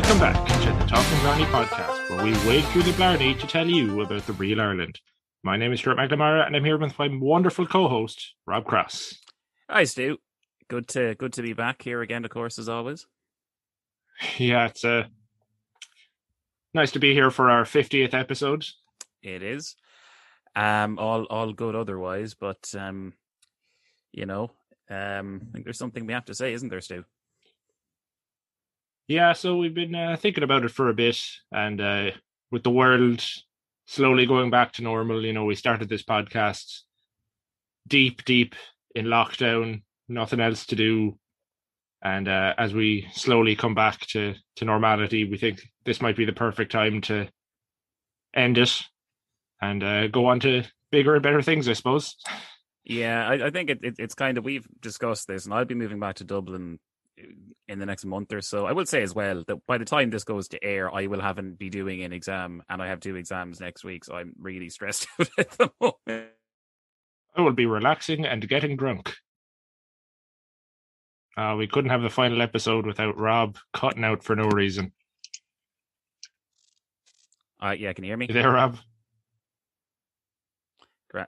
welcome back to the Talking Blarney podcast, where we wade through the Blarney to tell you about the real Ireland. My name is Stuart McNamara, and I'm here with my wonderful co-host Rob Cross. Hi, Stu. Good to good to be back here again, of course, as always. Yeah, it's uh, nice to be here for our 50th episode. It is. Um, all all good otherwise, but um, you know, um, I think there's something we have to say, isn't there, Stu? Yeah, so we've been uh, thinking about it for a bit, and uh, with the world slowly going back to normal, you know, we started this podcast deep, deep in lockdown, nothing else to do, and uh, as we slowly come back to to normality, we think this might be the perfect time to end it and uh, go on to bigger and better things, I suppose. Yeah, I, I think it, it, it's kind of we've discussed this, and I'll be moving back to Dublin in the next month or so. I will say as well that by the time this goes to air, I will haven't be doing an exam, and I have two exams next week, so I'm really stressed out at the moment. I will be relaxing and getting drunk. Uh, we couldn't have the final episode without Rob cutting out for no reason. Uh, yeah, can you hear me? You there, Rob?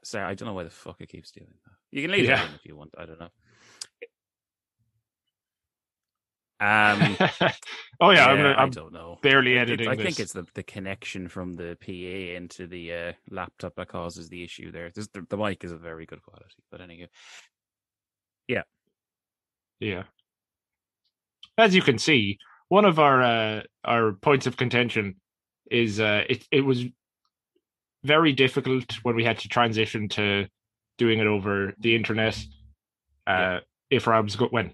Sorry, I don't know why the fuck it keeps doing that. You can leave Yeah. it in if you want. I don't know. Um, oh yeah, I'm, yeah, I I'm don't know. barely It- it- editing I this. think it's the, the connection from the PA into the uh, laptop that causes the issue there. This, the, the mic is a very good quality, but anyway, Yeah. Yeah. As you can see, one of our uh, our points of contention is uh, it it was very difficult when we had to transition to doing it over the internet. Uh, If Rob's go- when,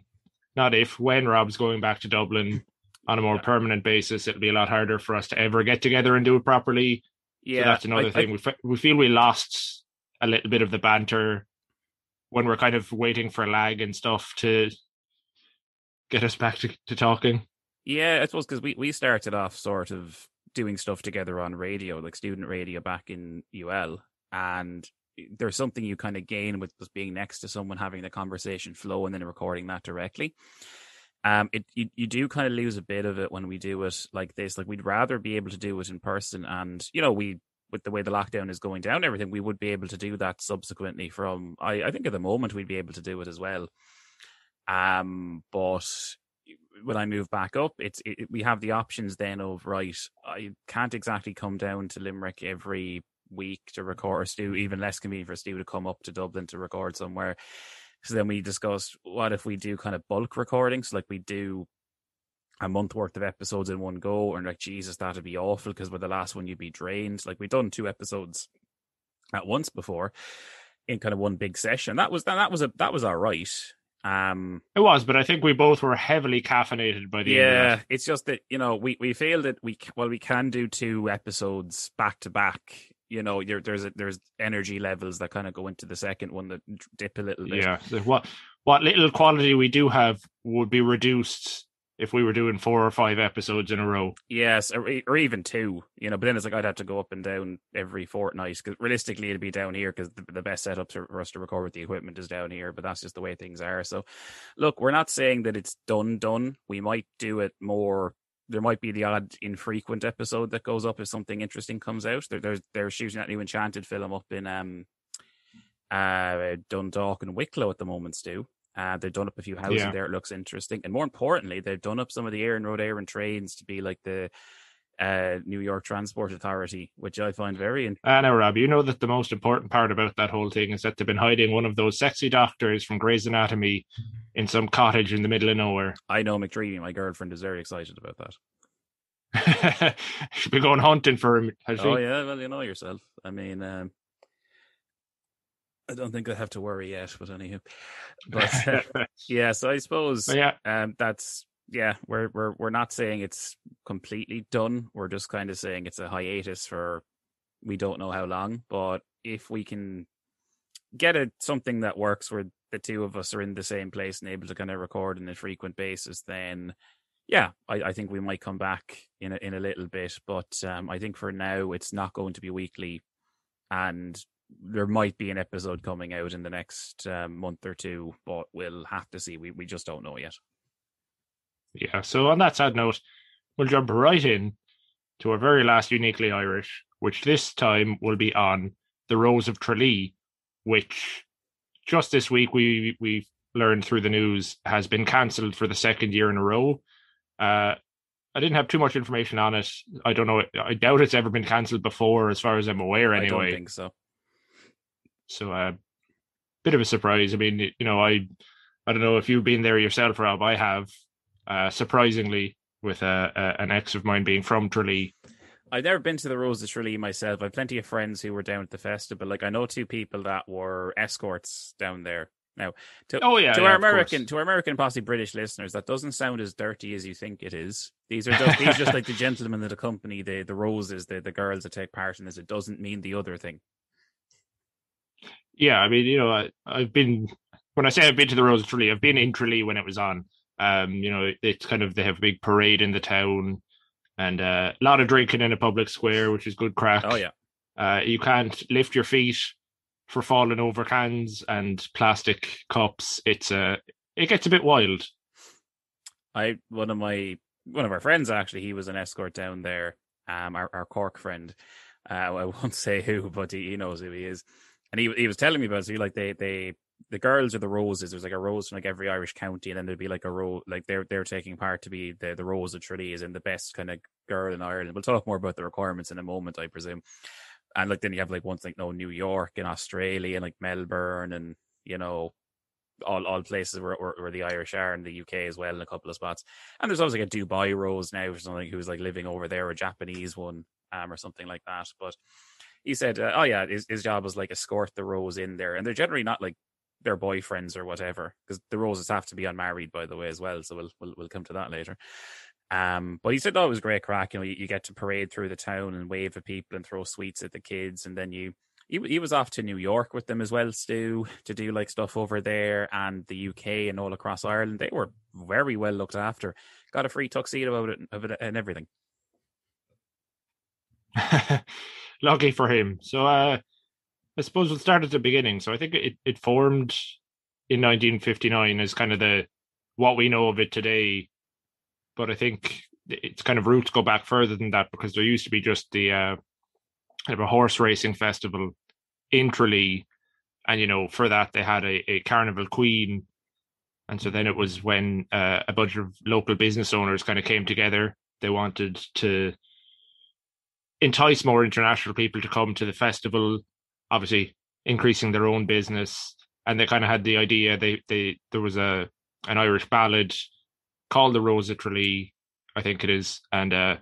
not if when Rob's going back to Dublin on a more Yeah. permanent basis, it'll be a lot harder for us to ever get together and do it properly. yeah, so that's another I- I- thing. we fe- we feel we lost a little bit of the banter when we're kind of waiting for lag and stuff to get us back to, to talking. Yeah, I suppose because we, we started off sort of doing stuff together on radio, like student radio back in UL. And there's something you kind of gain with just being next to someone, having the conversation flow and then recording that directly. Um, it you, you do kind of lose a bit of it when we do it like this. Like we'd rather be able to do it in person, and you know we with the way the lockdown is going down, everything we would be able to do that subsequently. From I, I think at the moment we'd be able to do it as well. Um, but when I move back up, it's it, we have the options then of right. I can't exactly come down to Limerick every week to record. Or Stu, even less convenient for Stu to come up to Dublin to record somewhere. So then we discussed what if we do kind of bulk recordings, like we do a month worth of episodes in one go, and like Jesus, that'd be awful because with the last one you'd be drained. Like we've done two episodes at once before in kind of one big session. That was that was a that was all right. Um, It was, but I think we both were heavily caffeinated by the yeah, it's just that you know we we feel that we well we can do two episodes back to back. You know, you're, there's a, there's energy levels that kind of go into the second one that dip a little bit. Yeah. What what little quality we do have would be reduced if we were doing four or five episodes in a row. Yes, or, or even two. You know, but then it's like I'd have to go up and down every fortnight because realistically it'd be down here because the, the best setup for us to record with the equipment is down here. But that's just the way things are. So, look, we're not saying that it's done. Done. We might do it more. There might be the odd infrequent episode that goes up if something interesting comes out. They're they're, they're shooting that new Enchanted film up in um uh Dundalk and Wicklow at the moment, Stu. Uh, they've done up a few houses Yeah. there. It looks interesting, and more importantly, they've done up some of the Iarnród Éireann trains to be like the uh, New York Transport Authority, which I find very. In- I know, Rob. You know that the most important part about that whole thing is that they've been hiding one of those sexy doctors from Grey's Anatomy in some cottage in the middle of nowhere. I know McDreamy, my girlfriend, is very excited about that. She'll be going hunting for him. Has she? Oh yeah, well you know yourself. I mean, um, I don't think I have to worry yet, but anywho, but uh, yeah. So I suppose But yeah, um, that's yeah. We're we're we're not saying it's completely done. We're just kind of saying it's a hiatus for we don't know how long. But if we can get it something that works where the two of us are in the same place and able to kind of record on a frequent basis, then yeah, I, I think we might come back in a, in a little bit. But um, I think for now it's not going to be weekly, and there might be an episode coming out in the next um, month or two, but we'll have to see. We we just don't know yet. Yeah. So on that sad note, we'll jump right in to our very last uniquely Irish, which this time will be on the Rose of Tralee, which just this week we we learned through the news has been cancelled for the second year in a row. Uh, I didn't have too much information on it. I don't know. I doubt it's ever been cancelled before, as far as I'm aware. I Anyway, don't think so. so a uh, bit of a surprise. I mean, you know, I I don't know if you've been there yourself, Rob. I have. Uh, surprisingly, with uh, uh, an ex of mine being from Tralee. I've never been to the Rose of Tralee myself. I've plenty of friends who were down at the festival. Like I know two people that were escorts down there. Now, to, Oh yeah, to yeah, our of course. American, to our American, possibly British listeners, that doesn't sound as dirty as you think it is. These are just, these are just like the gentlemen that accompany the the roses, the the girls that take part in this. It doesn't mean the other thing. Yeah, I mean, you know, I, I've been when I say I've been to the Rose of Tralee, I've been in Tralee when it was on. Um, you know, it's kind of they have a big parade in the town, and uh, a lot of drinking in a public square, which is good crack. Oh yeah, Uh, you can't lift your feet for falling over cans and plastic cups. It's uh, it gets a bit wild. I one of my one of our friends actually he was an escort down there. Um, our our Cork friend. Uh, I won't say who, but he, he knows who he is. And he he was telling me about it. So he, like they they the girls are the roses. There's like a rose from like every Irish county, and then there'd be like a rose like they're they're taking part to be the the rose of is in the best kind of girl in Ireland. We'll talk more about the requirements in a moment, I presume. And like then you have like ones like no New York and Australia and like Melbourne and you know all all places where, where, where the Irish are in the UK as well in a couple of spots. And there's always like a Dubai rose now or something who's like living over there, a Japanese one, um, or something like that. But he said, uh, oh yeah, his, his job was like escort the rose in there, and they're generally not like their boyfriends or whatever, because the roses have to be unmarried, by the way, as well. So we'll we'll, we'll come to that later. Um, but he said, "Oh, it was great crack. You know, you, you get to parade through the town and wave at people and throw sweets at the kids, and then you." He, he was off to New York with them as well, Stu, to do like stuff over there and the UK and all across Ireland. They were very well looked after. Got a free tuxedo of it, of it and everything. Lucky for him. So uh, I suppose we'll start at the beginning. So I think it, it formed in 1959 as kind of the what we know of it today. But I think its kind of roots go back further than that because there used to be just the uh, kind of a horse racing festival in Tralee, and you know for that they had a, a carnival queen, and so then it was when uh, a bunch of local business owners kind of came together. They wanted to entice more international people to come to the festival, obviously increasing their own business. And they kind of had the idea they they there was a an Irish ballad called the Rose of Tralee, I think it is, and uh,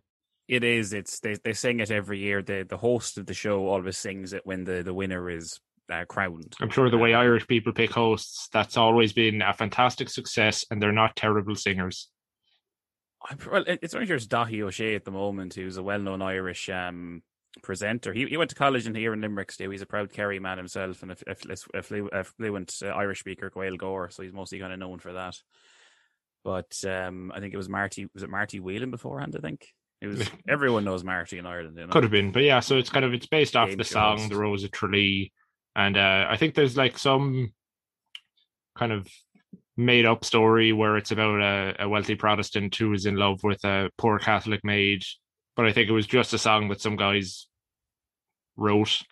It is. It's they they sing it every year. The the host of the show always sings it when the the winner is uh, crowned. I'm sure the way Irish people pick hosts, that's always been a fantastic success, and they're not terrible singers. I'm, well, it's only just Dáithí Ó Sé at the moment, who's a well-known Irish um, presenter. He he went to college in here in Limerick. Still, he's a proud Kerry man himself, and a, a, flu- a fluent uh, Irish speaker, Gaeilgeoir. So he's mostly kind of known for that. But um, I think it was Marty. Was it Marty Whelan beforehand? I think it was. everyone knows Marty in Ireland. You know? Could have been, but yeah. So it's kind of it's based off Game the song host. "The Rose of Tralee," and uh, I think there's like some kind of made up story where it's about a, a wealthy Protestant who is in love with a poor Catholic maid. But I think it was just a song that some guys wrote.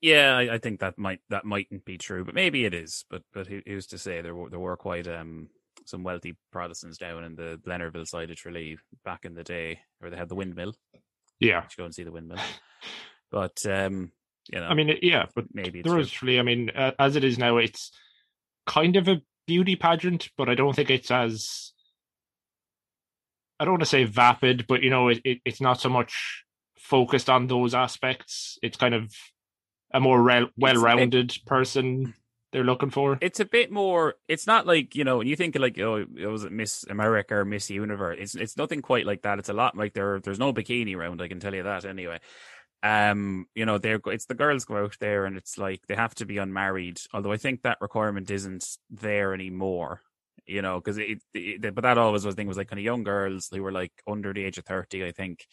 Yeah, I, I think that might that mightn't be true, but maybe it is. But but who, who's to say? There were there were quite um some wealthy Protestants down in the Blennerville side of Tralee back in the day, where they had the windmill. Yeah, You go and see the windmill. But um, you know, I mean, yeah, but maybe it's the true. Rose of Tralee. I mean, uh, as it is now, it's kind of a beauty pageant, but I don't think it's as I don't want to say vapid, but you know, it, it it's not so much focused on those aspects. It's kind of a more re- well-rounded person they're looking for. It's a bit more. It's not like you know when you think like oh it was Miss America or Miss Universe. It's it's nothing quite like that. It's a lot like there there's no bikini around. I can tell you that anyway. Um, you know they're it's the girls go out there and it's like they have to be unmarried. Although I think that requirement isn't there anymore. You know because it, it, but that always was the thing was like kind of young girls who were like under the age of thirty. I think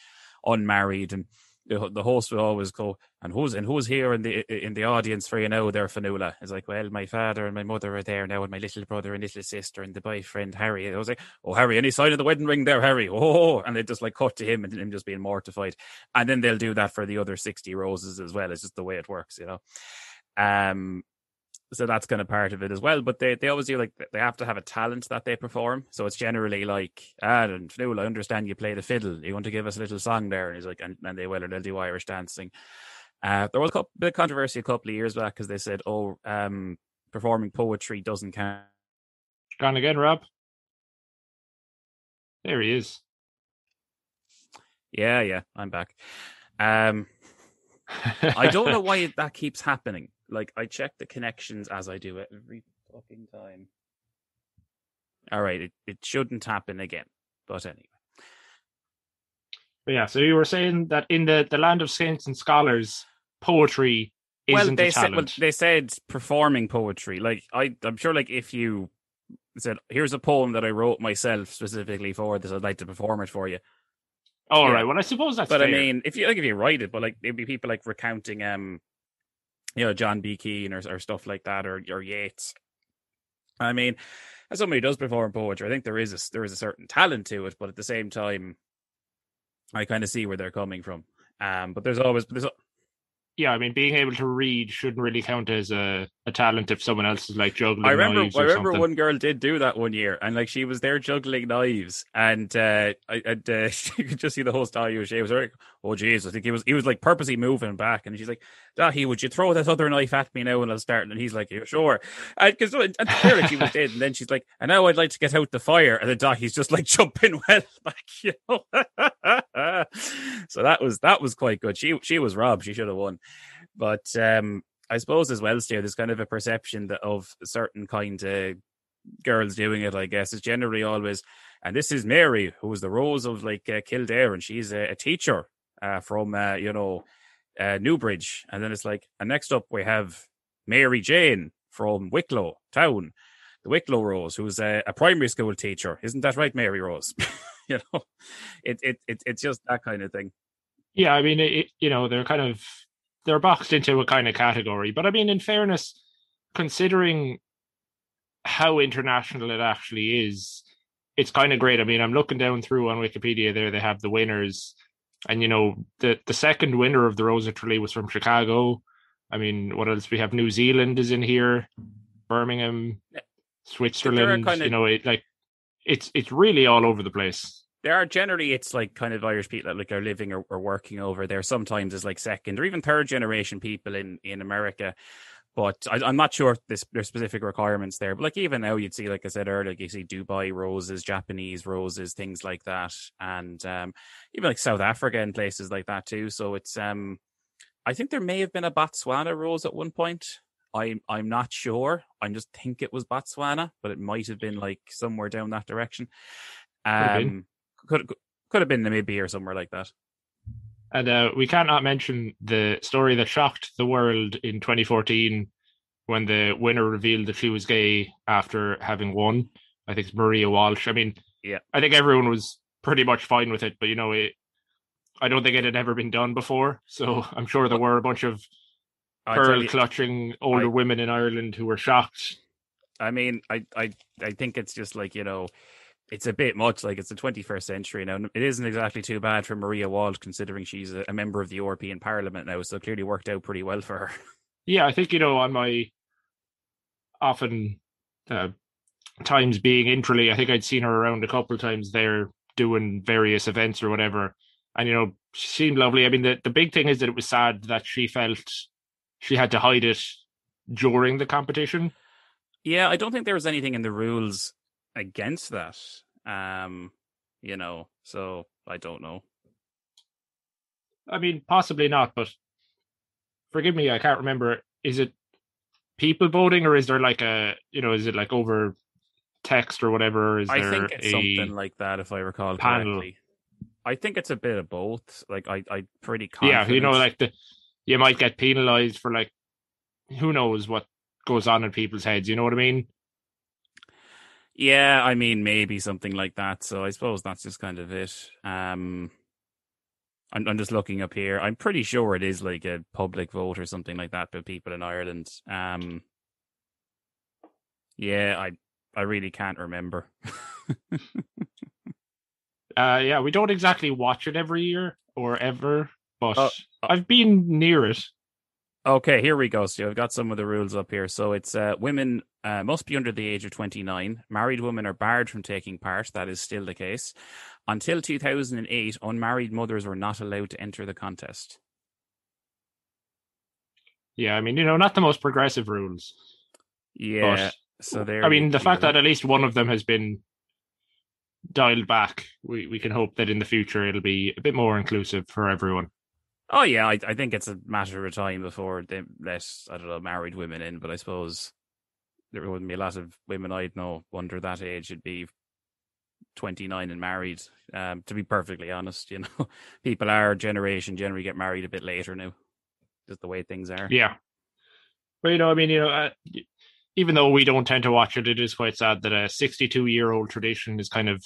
unmarried and the, the host would always go, and who's and who's here in the in the audience for you now there, Fionnuala? It's like, well, my father and my mother are there now, and my little brother and little sister and the boyfriend Harry. I was like, oh Harry, any sign of the wedding ring there, Harry? Oh, and they just like cut to him and him just being mortified, and then they'll do that for the other sixty roses as well. It's just the way it works, you know. Um, so that's kind of part of it as well. But they, they always do like they have to have a talent that they perform. So it's generally like, ah, and Fionnuala, I understand you play the fiddle. You want to give us a little song there? And he's like, and, and they will, or they'll do Irish dancing. Uh, there was a couple, bit of controversy a couple of years back because they said, oh, um, performing poetry doesn't count. Gone again, Rob. There he is. Yeah, yeah, I'm back. Um, I don't know why that keeps happening. Like I check the connections as I do it every fucking time. All right, it, it shouldn't happen again. But anyway. But yeah, so you were saying that in the, the land of saints and scholars, poetry isn't well, they a said well, they said performing poetry. Like I I'm sure like if you said, Here's a poem that I wrote myself specifically for this, I'd like to perform it for you. All yeah. right. Well, I suppose that's. but fair. I mean, if you like, if you write it, but like it'd be people like recounting, um, you know, John B. Keane or, or stuff like that, or or Yeats. I mean, as somebody who does perform poetry, I think there is a there is a certain talent to it, but at the same time, I kind of see where they're coming from. Um, but there's always there's yeah, I mean, being able to read shouldn't really count as a, a talent if someone else is like juggling. I remember, knives I remember something. one girl did do that one year, and like she was there juggling knives, and uh, I, and, uh, you could just see the whole style. She was like, "Oh, jeez!" I think he was he was like purposely moving back, and she's like, "Dáithí, would you throw that other knife at me now?" And I'll start, and he's like, "Yeah, sure." And because and clearly she was dead, and then she's like, "And now I'd like to get out the fire," and then Dáithí's just like jumping well back, you know. so that was that was quite good. She she was robbed. She should have won. But um, I suppose as well, Steer, there's kind of a perception that of certain kind of girls doing it. I guess is generally always, and this is Mary, who was the Rose of like uh, Kildare, and she's a, a teacher uh, from uh, you know uh, Newbridge, and then it's like, and next up we have Mary Jane from Wicklow Town, the Wicklow Rose, who's a, a primary school teacher. Isn't that right, Mary Rose? you know, it, it it it's just that kind of thing. Yeah, I mean, it, you know, they're kind of they're boxed into a kind of category. But I mean, in fairness, considering how international it actually is, it's kind of great. I mean, I'm looking down through on Wikipedia there, they have the winners. And, you know, the, the second winner of the Rosa Tralee was from Chicago. I mean, what else? We have New Zealand is in here, Birmingham, Switzerland. kind of- You know, it like it's it's really all over the place. There are generally it's like kind of Irish people that like are living or, or working over there. Sometimes as like second or even third generation people in in America. But I, I'm not sure this, there's specific requirements there. But like even now, you'd see, like I said earlier, like you see Dubai roses, Japanese roses, things like that, and um, even like South Africa and places like that too. So it's um, I think there may have been a Botswana rose at one point. I'm I'm not sure. I just think it was Botswana, but it might have been like somewhere down that direction. Um, could could have been Namibia or somewhere like that. And uh, we cannot mention the story that shocked the world in 2014 when the winner revealed that she was gay after having won. I think it's Maria Walsh. I mean, Yeah. I think everyone was pretty much fine with it, but you know, it, I don't think it had ever been done before. So I'm sure there were a bunch of pearl clutching older I- women in Ireland who were shocked. I mean, I, I, I think it's just like you know, it's a bit much. Like it's the 21st century now. It isn't exactly too bad for Maria Walsh, considering she's a, a member of the European Parliament now. So clearly worked out pretty well for her. Yeah, I think you know on my often uh, times being in Tralee, I think I'd seen her around a couple of times there doing various events or whatever, and you know she seemed lovely. I mean, the the big thing is that it was sad that she felt she had to hide it during the competition. Yeah, I don't think there was anything in the rules against that. Um, you know, so I don't know. I mean, possibly not, but forgive me, I can't remember. Is it people voting or is there like a you know is it like over text or whatever? Is I there think it's a something like that, if I recall panel? correctly. I think it's a bit of both. Like I, I pretty yeah, you know, like the you might get penalized for like who knows what goes on in people's heads. You know what I mean? Yeah, I mean maybe something like that. So I suppose that's just kind of it. Um, I'm, I'm just looking up here. I'm pretty sure it is like a public vote or something like that by people in Ireland. Um, yeah, I I really can't remember. Uh, yeah, we don't exactly watch it every year or ever, but Oh, oh. I've been near it. Okay, here we go. So I've got some of the rules up here. So it's uh, women uh, must be under the age of 29. Married women are barred from taking part. That is still the case. Until 2008, unmarried mothers were not allowed to enter the contest. Yeah, I mean, you know, not the most progressive rules. Yeah. so there. I mean, the fact that at least one of them has been dialed back, we, we can hope that in the future it'll be a bit more inclusive for everyone. Oh yeah, I, I think it's a matter of time before they let I don't know married women in. But I suppose there wouldn't be a lot of women I'd know under that age. It'd be 29 and married. Um, to be perfectly honest, you know, people our generation generally get married a bit later now. Just the way things are. Yeah. But, you know, I mean, you know, uh, even though we don't tend to watch it, it is quite sad that a 62 year old tradition is kind of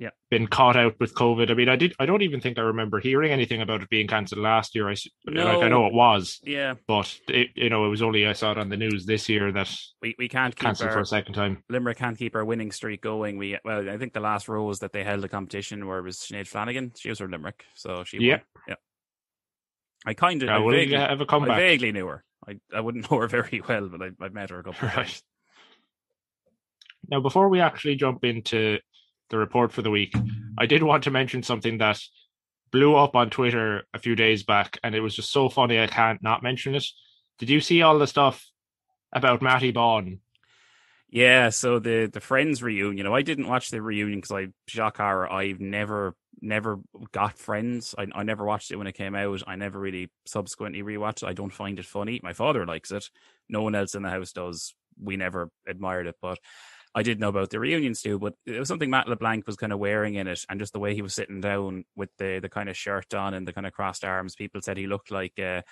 Yeah. been caught out with COVID. I mean, I did, I don't even think I remember hearing anything about it being cancelled last year. I, s- like, I know it was, Yeah, but it, you know, it was only I saw it on the news this year that we, we can't cancel for a second time. Limerick can't keep our winning streak going. We well, I think the last rose that they held the competition where it was Sinead Flanagan. She was from Limerick, so she Yeah. won. Yeah. I kind of I vaguely, you have a I vaguely knew her. I, I wouldn't know her very well, but I, I've met her a couple of Right. times. Now, before we actually jump into the report for the week, I did want to mention something that blew up on Twitter a few days back, and it was just so funny I can't not mention it. Did you see all the stuff about Matty Bawn? Yeah, so the the Friends reunion. You know, I didn't watch the reunion because I horror. I've never never got Friends. I I never watched it when it came out. I never really subsequently rewatched it. I don't find it funny. My father likes it. No one else in the house does. We never admired it, but I did know about the reunion too. But it was something Matt LeBlanc was kind of wearing in it, and just the way he was sitting down with the the kind of shirt on and the kind of crossed arms. People said he looked like. Uh,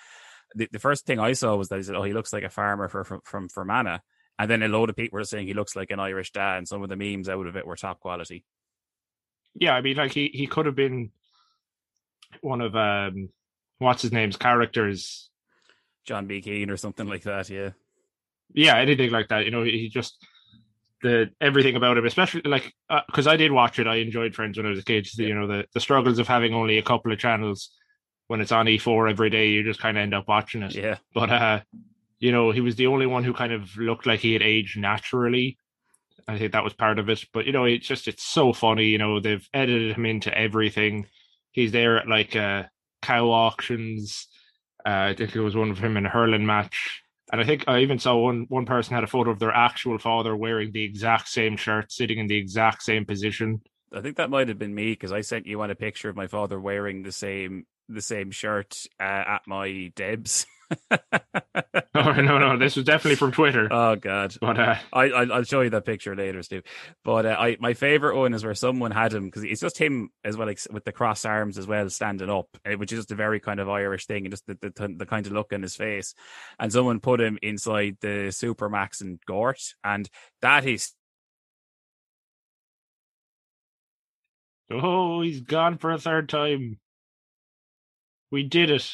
the, the first thing I saw was that he said, "Oh, he looks like a farmer for, from from Fermanagh." And then a load of people were saying he looks like an Irish dad, and some of the memes out of it were top quality. Yeah, I mean, like he, he could have been one of um, what's his name's characters. John B. Keane or something like that, yeah. Yeah, anything like that. You know, he just the everything about him, especially like because I did watch it. I enjoyed Friends when I was a kid. You know, the the struggles of having only a couple of channels when it's on E4 every day. You just kind of end up watching it. Yeah. But uh, you know, he was the only one who kind of looked like he had aged naturally. I think that was part of it. But you know, it's just it's so funny. You know, they've edited him into everything. He's there at like uh, cow auctions. Uh, I think it was one of him in a hurling match. And I think I even saw one one person had a photo of their actual father wearing the exact same shirt, sitting in the exact same position. I think that might have been me because I sent you on a picture of my father wearing the same the same shirt uh, at my Debs. Oh no, no, this was definitely from Twitter. oh God, But uh, I, I I'll show you that picture later, Steve. But uh, I my favorite one is where someone had him because it's just him as well, like with the cross arms as well, standing up, eh, which is just a very kind of Irish thing, and just the the, the kind of look in his face. And someone put him inside the Supermac's and Gort, and that is oh, he's gone for a third time. We did it.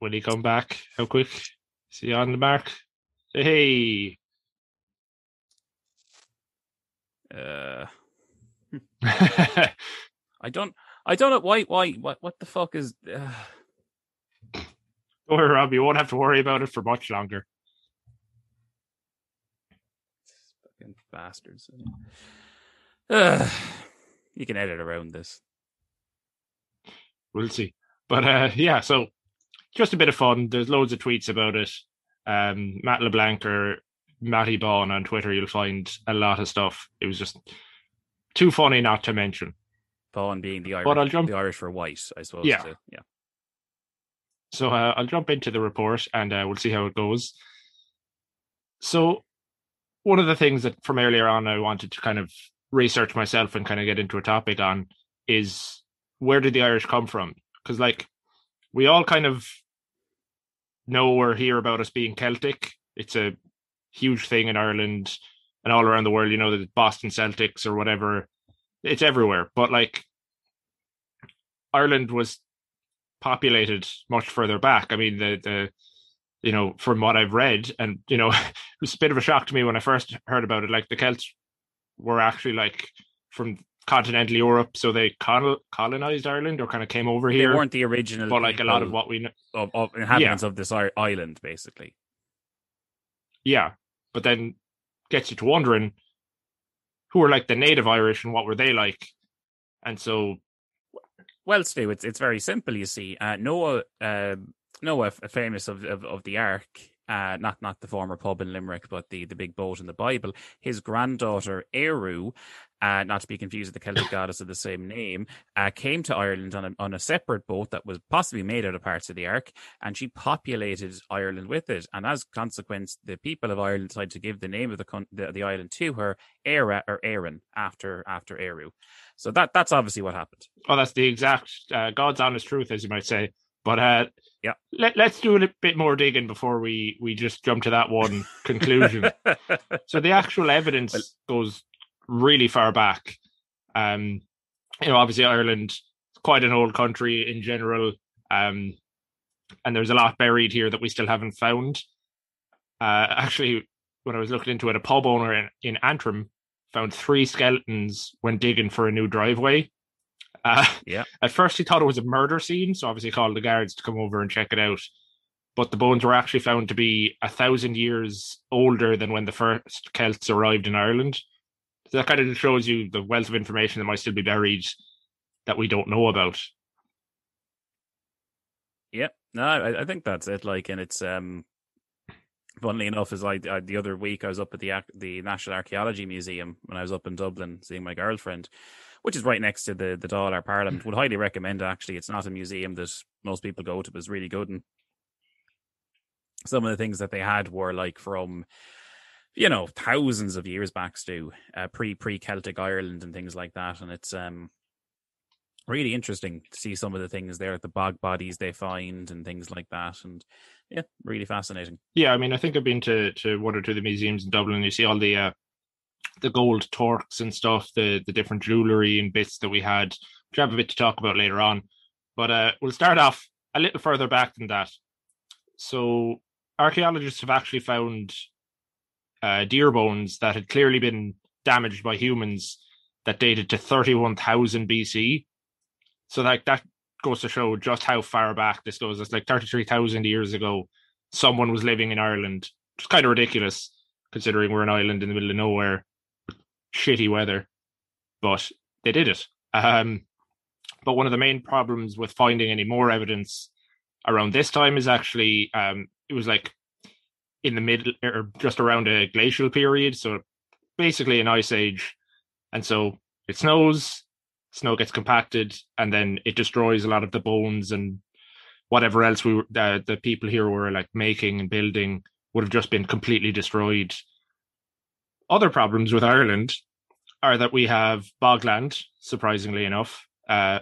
Will he come back? How quick? Is he on the mark? Hey. uh, I don't I don't know why why what what the fuck is. Uh, Don't worry, Rob. You won't have to worry about it for much longer. fucking bastards. Uh, you can edit around this. We'll see. But uh, yeah, so just a bit of fun. There's loads of tweets about it. Um, Matt LeBlanc or Matty Bawn on Twitter, you'll find a lot of stuff. It was just too funny not to mention. Bawn being the Irish, But I'll jump- the Irish for white, I suppose. Yeah. to- yeah. So uh, I'll jump into the report and uh, we'll see how it goes. So, one of the things that from earlier on I wanted to kind of research myself and kind of get into a topic on is where did the Irish come from? Because, like, we all kind of know or hear about us being Celtic. It's a huge thing in Ireland and all around the world. You know, the Boston Celtics or whatever. It's everywhere. But, like, Ireland was populated much further back. I mean, the the you know from what I've read, and you know, it was a bit of a shock to me when I first heard about it. Like the Celts were actually like from continental Europe, so they colonized Ireland or kind of came over here. They weren't the original, but like a lot of what we know, of, of inhabitants of this island, basically. yeah. But then gets you to wondering who were like the native Irish and what were they like, and so Well, Stu, it's it's very simple. You see, uh, Noah, uh, Noah, famous of, of of the Ark, uh, not not the former pub in Limerick, but the the big boat in the Bible. His granddaughter Eru, uh, not to be confused with the Celtic goddess of the same name, uh, came to Ireland on a on a separate boat that was possibly made out of parts of the Ark, and she populated Ireland with it. And as consequence, the people of Ireland decided to give the name of the coun- the, the island to her, Era or Erin, after after Eru. So that that's obviously what happened. Oh, that's the exact uh, God's honest truth, as you might say. But uh, Yeah. let, let's do a bit more digging before we we just jump to that one conclusion. so the actual evidence Well- goes really far back. Um, you know, obviously Ireland is quite an old country in general, um, and there's a lot buried here that we still haven't found. Uh, actually, when I was looking into it, a pub owner in, in Antrim found three skeletons when digging for a new driveway. Uh, Yeah. At first, he thought it was a murder scene, so obviously called the guards to come over and check it out. But the bones were actually found to be a thousand years older than when the first Celts arrived in Ireland. So that kind of shows you the wealth of information that might still be buried that we don't know about. Yeah, no, I, I think that's it. Like, and it's um, funnily enough, is like the other week I was up at the the National Archaeology Museum when I was up in Dublin seeing my girlfriend, which is right next to the the Dáil Parliament. Would highly recommend. it, Actually, it's not a museum that most people go to, but it's really good. And some of the things that they had were like from you know thousands of years back, to uh, pre pre Celtic Ireland and things like that. And it's um really interesting to see some of the things there, the bog bodies they find and things like that. And yeah, really fascinating. Yeah, I mean, I think I've been to, to one or two of the museums in Dublin. You see all the uh, the gold torques and stuff, the the different jewellery and bits that we had, which I have a bit to talk about later on. But uh, we'll start off a little further back than that. So archaeologists have actually found uh, deer bones that had clearly been damaged by humans that dated to 31,000 BC. So like that goes to show just how far back this goes. It's like 33,000 years ago, someone was living in Ireland. It's kind of ridiculous considering we're an island in the middle of nowhere, shitty weather, but they did it. Um, but one of the main problems with finding any more evidence around this time is actually um, it was like in the middle or just around a glacial period, so basically an ice age, and so it snows, snow gets compacted, and then it destroys a lot of the bones and whatever else we uh, the people here were like making and building would have just been completely destroyed. Other problems with Ireland are that we have bogland, surprisingly enough, uh,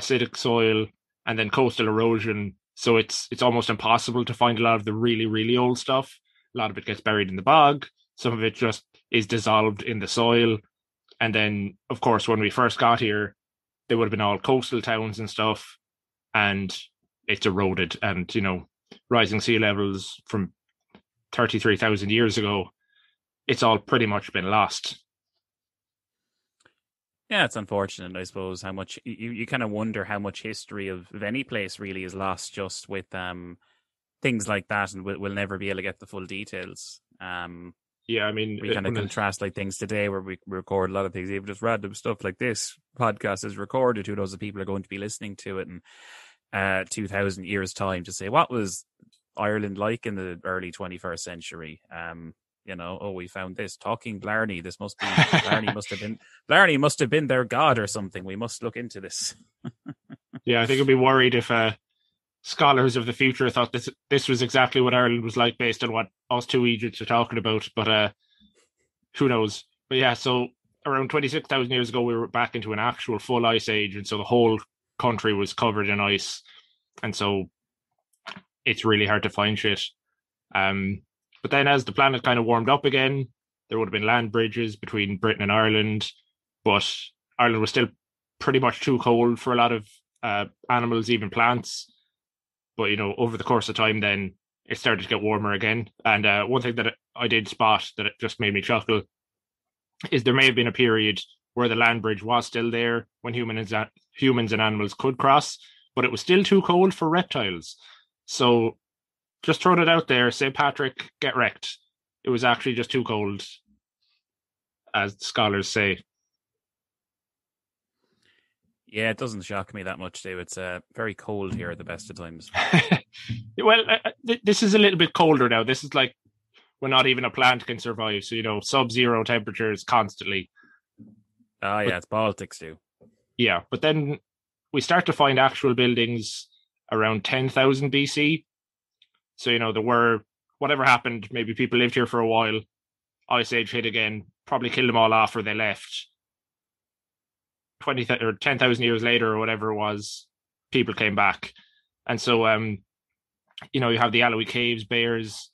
acidic soil, and then coastal erosion. So it's it's almost impossible to find a lot of the really really old stuff. A lot of it gets buried in the bog. Some of it just is dissolved in the soil. And then, of course, when we first got here, they would have been all coastal towns and stuff, and it's eroded. And you know, rising sea levels from thirty three thousand years ago, it's all pretty much been lost. Yeah, it's unfortunate, I suppose, how much you, you kind of wonder how much history of, of any place really is lost just with um things like that, and we'll, we'll never be able to get the full details. Um, Yeah, I mean, we kind of contrast like things today where we record a lot of things, even just random stuff like this podcast is recorded. Who knows if people are going to be listening to it in uh, 2000 years' time to say, what was Ireland like in the early 21st century? Um, You know, oh, we found this talking Blarney. This must be Blarney must have been Blarney must have been their god or something. We must look into this. yeah, I think I'd be worried if uh, scholars of the future thought this this was exactly what Ireland was like based on what us two Egypts are talking about. But uh, who knows? But yeah, so around twenty six thousand years ago, we were back into an actual full ice age, and so the whole country was covered in ice, and so it's really hard to find shit. Um, but then as the planet kind of warmed up again, there would have been land bridges between Britain and Ireland, but Ireland was still pretty much too cold for a lot of uh, animals, even plants. But you know, over the course of time, then it started to get warmer again. And uh, one thing that I did spot that it just made me chuckle is there may have been a period where the land bridge was still there when humans humans and animals could cross, but it was still too cold for reptiles. So just throwing it out there, St. Patrick, get wrecked. It was actually just too cold, as scholars say. Yeah, it doesn't shock me that much, too. It's uh, very cold here at the best of times. well, uh, th- this is a little bit colder now. This is like when not even a plant can survive. So, you know, sub zero temperatures constantly. Oh, yeah, but, it's Baltics too. Yeah, but then we start to find actual buildings around 10,000 BC. So, you know, there were whatever happened, maybe people lived here for a while, Ice Age hit again, probably killed them all off or they left. 20 or 10,000 years later or whatever it was, people came back. And so, um, you know, you have the Aillwee Caves, bears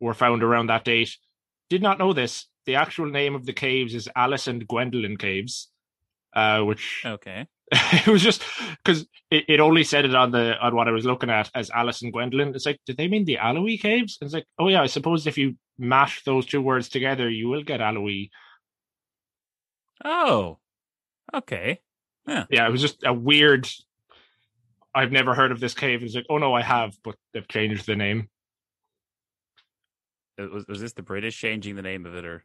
were found around that date. Did not know this. The actual name of the caves is Alice and Gwendolyn Caves, uh, which okay, it was just because it, it only said it on the on what I was looking at as Alice and Gwendolyn. It's like, did they mean the Aillwee Caves? It's like, oh yeah, I suppose if you mash those two words together, you will get Aillwee. Oh, Okay. Yeah. Yeah, it was just a weird. I've never heard of this cave. It's like, oh no, I have, but they've changed the name. Uh, was was this the British changing the name of it, or?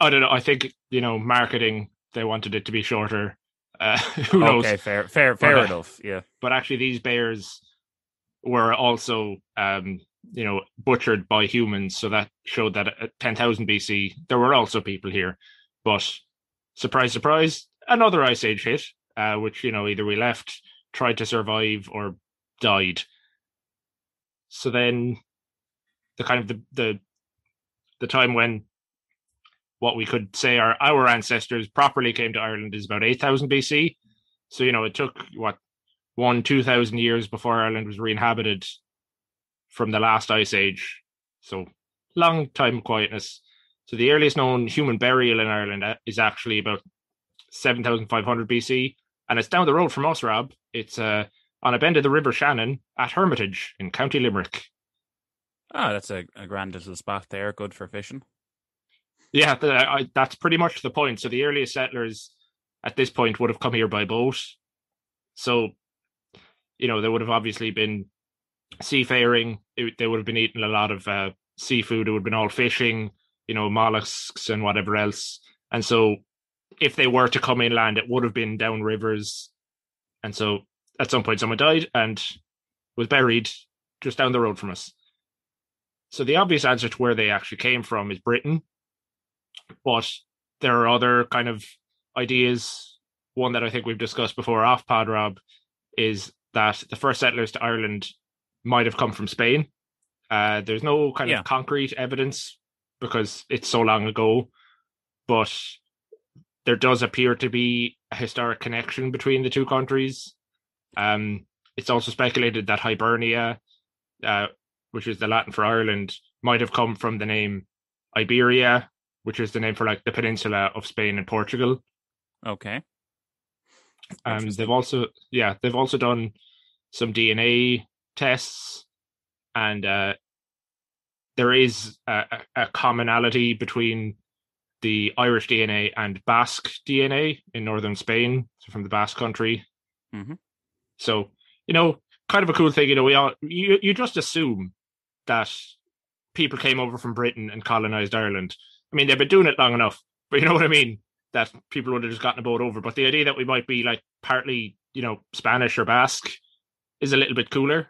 I don't know. I think you know, marketing. They wanted it to be shorter. Uh, who knows? Okay, fair, fair, fair but, enough. Yeah. But actually, these bears were also, um, you know, butchered by humans. So that showed that at 10,000 BC, there were also people here. But surprise, surprise, another ice age hit, uh, which you know either we left, tried to survive, or died. So then, the kind of the the the time when what we could say our our ancestors properly came to Ireland is about eight thousand BC. So you know it took what one two thousand years before Ireland was re-inhabited from the last ice age. So long time of quietness. So the earliest known human burial in Ireland uh, is actually about 7,500 BC, and it's down the road from us, Rob. It's uh, on a bend of the River Shannon at Hermitage in County Limerick. Ah, oh, that's a, a grand little spot there, good for fishing. Yeah, the, I, that's pretty much the point. So the earliest settlers at this point would have come here by boat. So, you know, there would have obviously been seafaring. It, they would have been eating a lot of uh, seafood. It would have been all fishing you know, mollusks and whatever else. And so if they were to come inland, it would have been down rivers. And so at some point someone died and was buried just down the road from us. So the obvious answer to where they actually came from is Britain. But there are other kind of ideas. One that I think we've discussed before off Pod Rob is that the first settlers to Ireland might have come from Spain. Uh, there's no kind yeah. of concrete evidence because it's so long ago. But there does appear to be a historic connection between the two countries. Um, it's also speculated that Hibernia, uh, which is the Latin for Ireland, might have come from the name Iberia, which is the name for like the peninsula of Spain and Portugal. Okay. Um, they've also yeah they've also done some DNA tests, and uh, there is a, a commonality between the Irish DNA and Basque DNA in northern Spain, so from the Basque country. Mm-hmm. So you know, kind of a cool thing. You know, we all you you just assume that people came over from Britain and colonized Ireland. I mean, they've been doing it long enough, but you know what I mean. That people would have just gotten a boat over. But the idea that we might be like partly, you know, Spanish or Basque is a little bit cooler.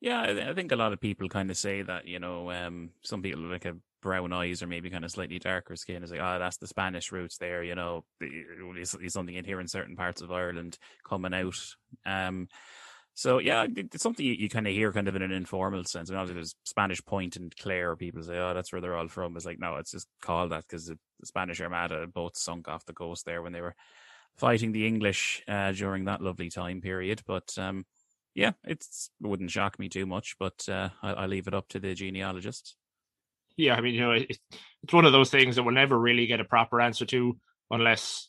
Yeah, I, think a lot of people kind of say that, you know, um, some people like a brown eyes or maybe kind of slightly darker skin is like, oh, that's the Spanish roots there, you know, there's, something in here in certain parts of Ireland coming out. Um, so yeah, it's something you, you kind of hear kind of in an informal sense. I mean, obviously there's Spanish Point and Clare. People say, "Oh, that's where they're all from." It's like, no, it's just called that because the Spanish Armada both sunk off the coast there when they were fighting the English uh, during that lovely time period. But um, yeah, it's, it wouldn't shock me too much. But uh, I, I leave it up to the genealogists. Yeah, I mean, you know, it, it's one of those things that we'll never really get a proper answer to unless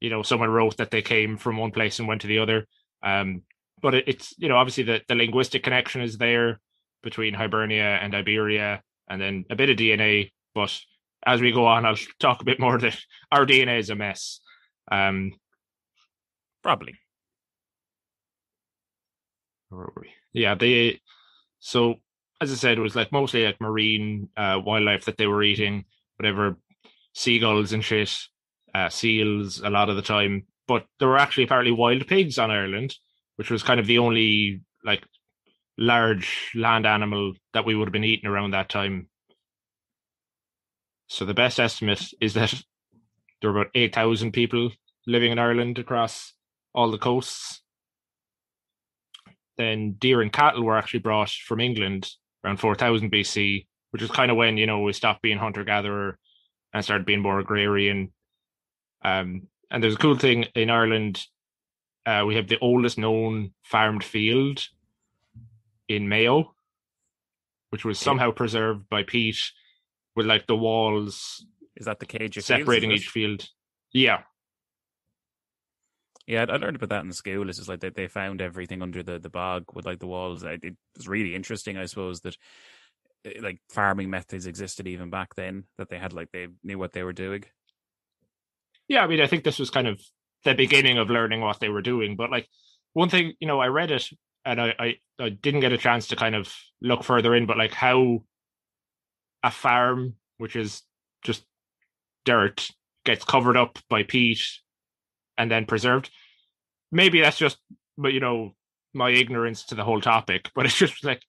you know someone wrote that they came from one place and went to the other. Um but it, it's you know obviously the, the linguistic connection is there between hibernia and iberia and then a bit of dna but as we go on i'll talk a bit more that our dna is a mess. Um Probably. yeah they so as i said it was like mostly like marine uh wildlife that they were eating whatever seagulls and shit uh, seals a lot of the time but there were actually apparently wild pigs on ireland which was kind of the only like large land animal that we would have been eating around that time so the best estimate is that there were about 8000 people living in ireland across all the coasts then deer and cattle were actually brought from England around 4000 BC, which is kind of when, you know, we stopped being hunter gatherer and started being more agrarian. Um, and there's a cool thing in Ireland. Uh, we have the oldest known farmed field in Mayo, which was somehow preserved by peat with like the walls Is that the Céide Fields, separating each field. Yeah. Yeah, I learned about that in school. It's just like they, they found everything under the, the bog with like the walls. It it was really interesting, I suppose, that eh, like farming methods existed even back then. That they had like they knew what they were doing. Yeah, I mean, I think this was kind of the beginning of learning what they were doing. But like one thing, you know, I read it and I, I, I didn't get a chance to kind of look further in, but like how a farm, which is just dirt, gets covered up by peat and then preserved. Maybe that's just, but you know, my ignorance to the whole topic. But it's just like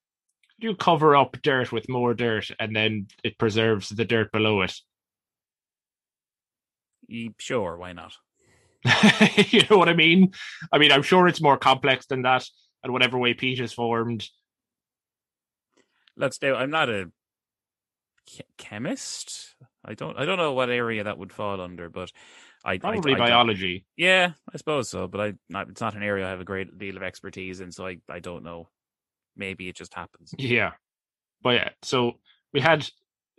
you cover up dirt with more dirt, and then it preserves the dirt below it. Sure, why not? you know what I mean? I mean, I'm sure it's more complex than that, and whatever way peat is formed. Let's do. I'm not a chemist. I don't. I don't know what area that would fall under, but I I- Probably I don't- biology. Yeah, I suppose so, but I not, it's not an area I have a great deal of expertise in, so I, I don't know. Maybe it just happens. Yeah, but yeah. So we had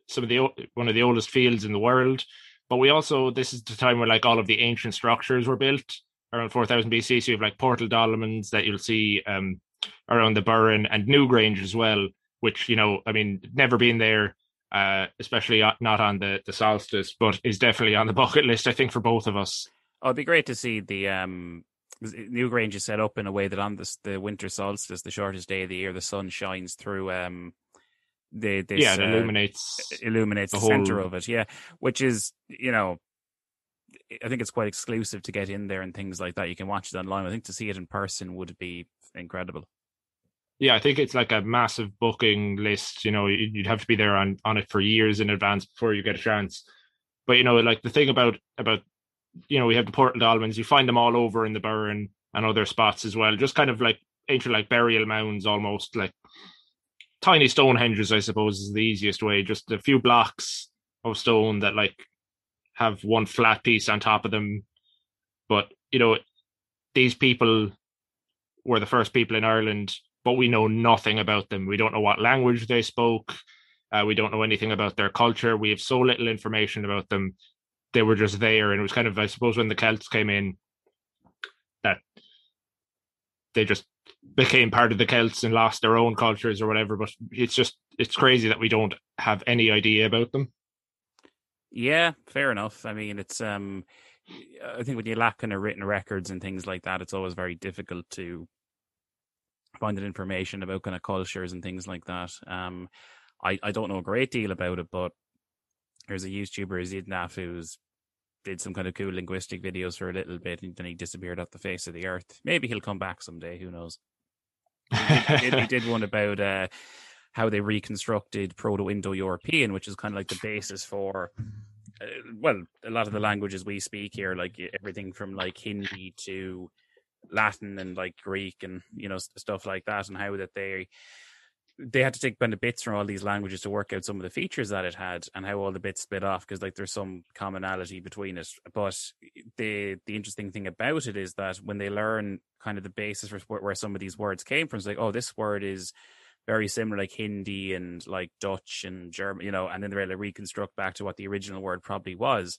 some of the one of the oldest fields in the world, but we also this is the time where like all of the ancient structures were built around 4000 BC. So you have like Portal Dolmens that you'll see um around the Burren and Newgrange as well, which you know, I mean, never been there. Uh, especially not on the the solstice, but is definitely on the bucket list. I think for both of us. Oh, it'd be great to see the um Newgrange is set up in a way that on this the winter solstice, the shortest day of the year, the sun shines through um the this yeah, it uh, illuminates. illuminates the the, center whole- of it. Yeah, which is you know, I think it's quite exclusive to get in there and things like that. You can watch it online. I think to see it in person would be incredible. yeah, I think it's like a massive booking list. You know, you- you'd have to be there on on it for years in advance before you get a chance. But you know, like the thing about about you know, we have the Portal dolmens. You find them all over in the Burren and other spots as well. Just kind of like ancient like burial mounds, almost like tiny Stonehenges. I suppose is the easiest way. Just a few blocks of stone that like have one flat piece on top of them. But you know, these people were the first people in Ireland, but we know nothing about them. We don't know what language they spoke. Uh, we don't know anything about their culture. We have so little information about them. They were just there, and it was kind of, I suppose, when the Celts came in, that they just became part of the Celts and lost their own cultures or whatever. But it's just, it's crazy that we don't have any idea about them. Yeah, fair enough. I mean, it's um, I think when you lack kind of written records and things like that, it's always very difficult to find that information about kind of cultures and things like that. Um, I, I don't know a great deal about it, but there's a YouTuber, Xidnaf, who's did some kind of cool linguistic videos for a little bit and then he disappeared off the face of the earth. Maybe he'll come back someday, who knows. He did, did one about uh, how they reconstructed Proto-Indo-European, which is kind of like the basis for uh, well, a lot of the languages we speak here, like everything from like Hindi to Latin and like Greek and you know stuff like that, and how that they they had to take kind of bits from all these languages to work out some of the features that it had and how all the bits split off because like there's some commonality between it but the the interesting thing about it is that when they learn kind of the basis for where some of these words came from it's like oh this word is very similar like hindi and like dutch and german you know and then they're able to reconstruct back to what the original word probably was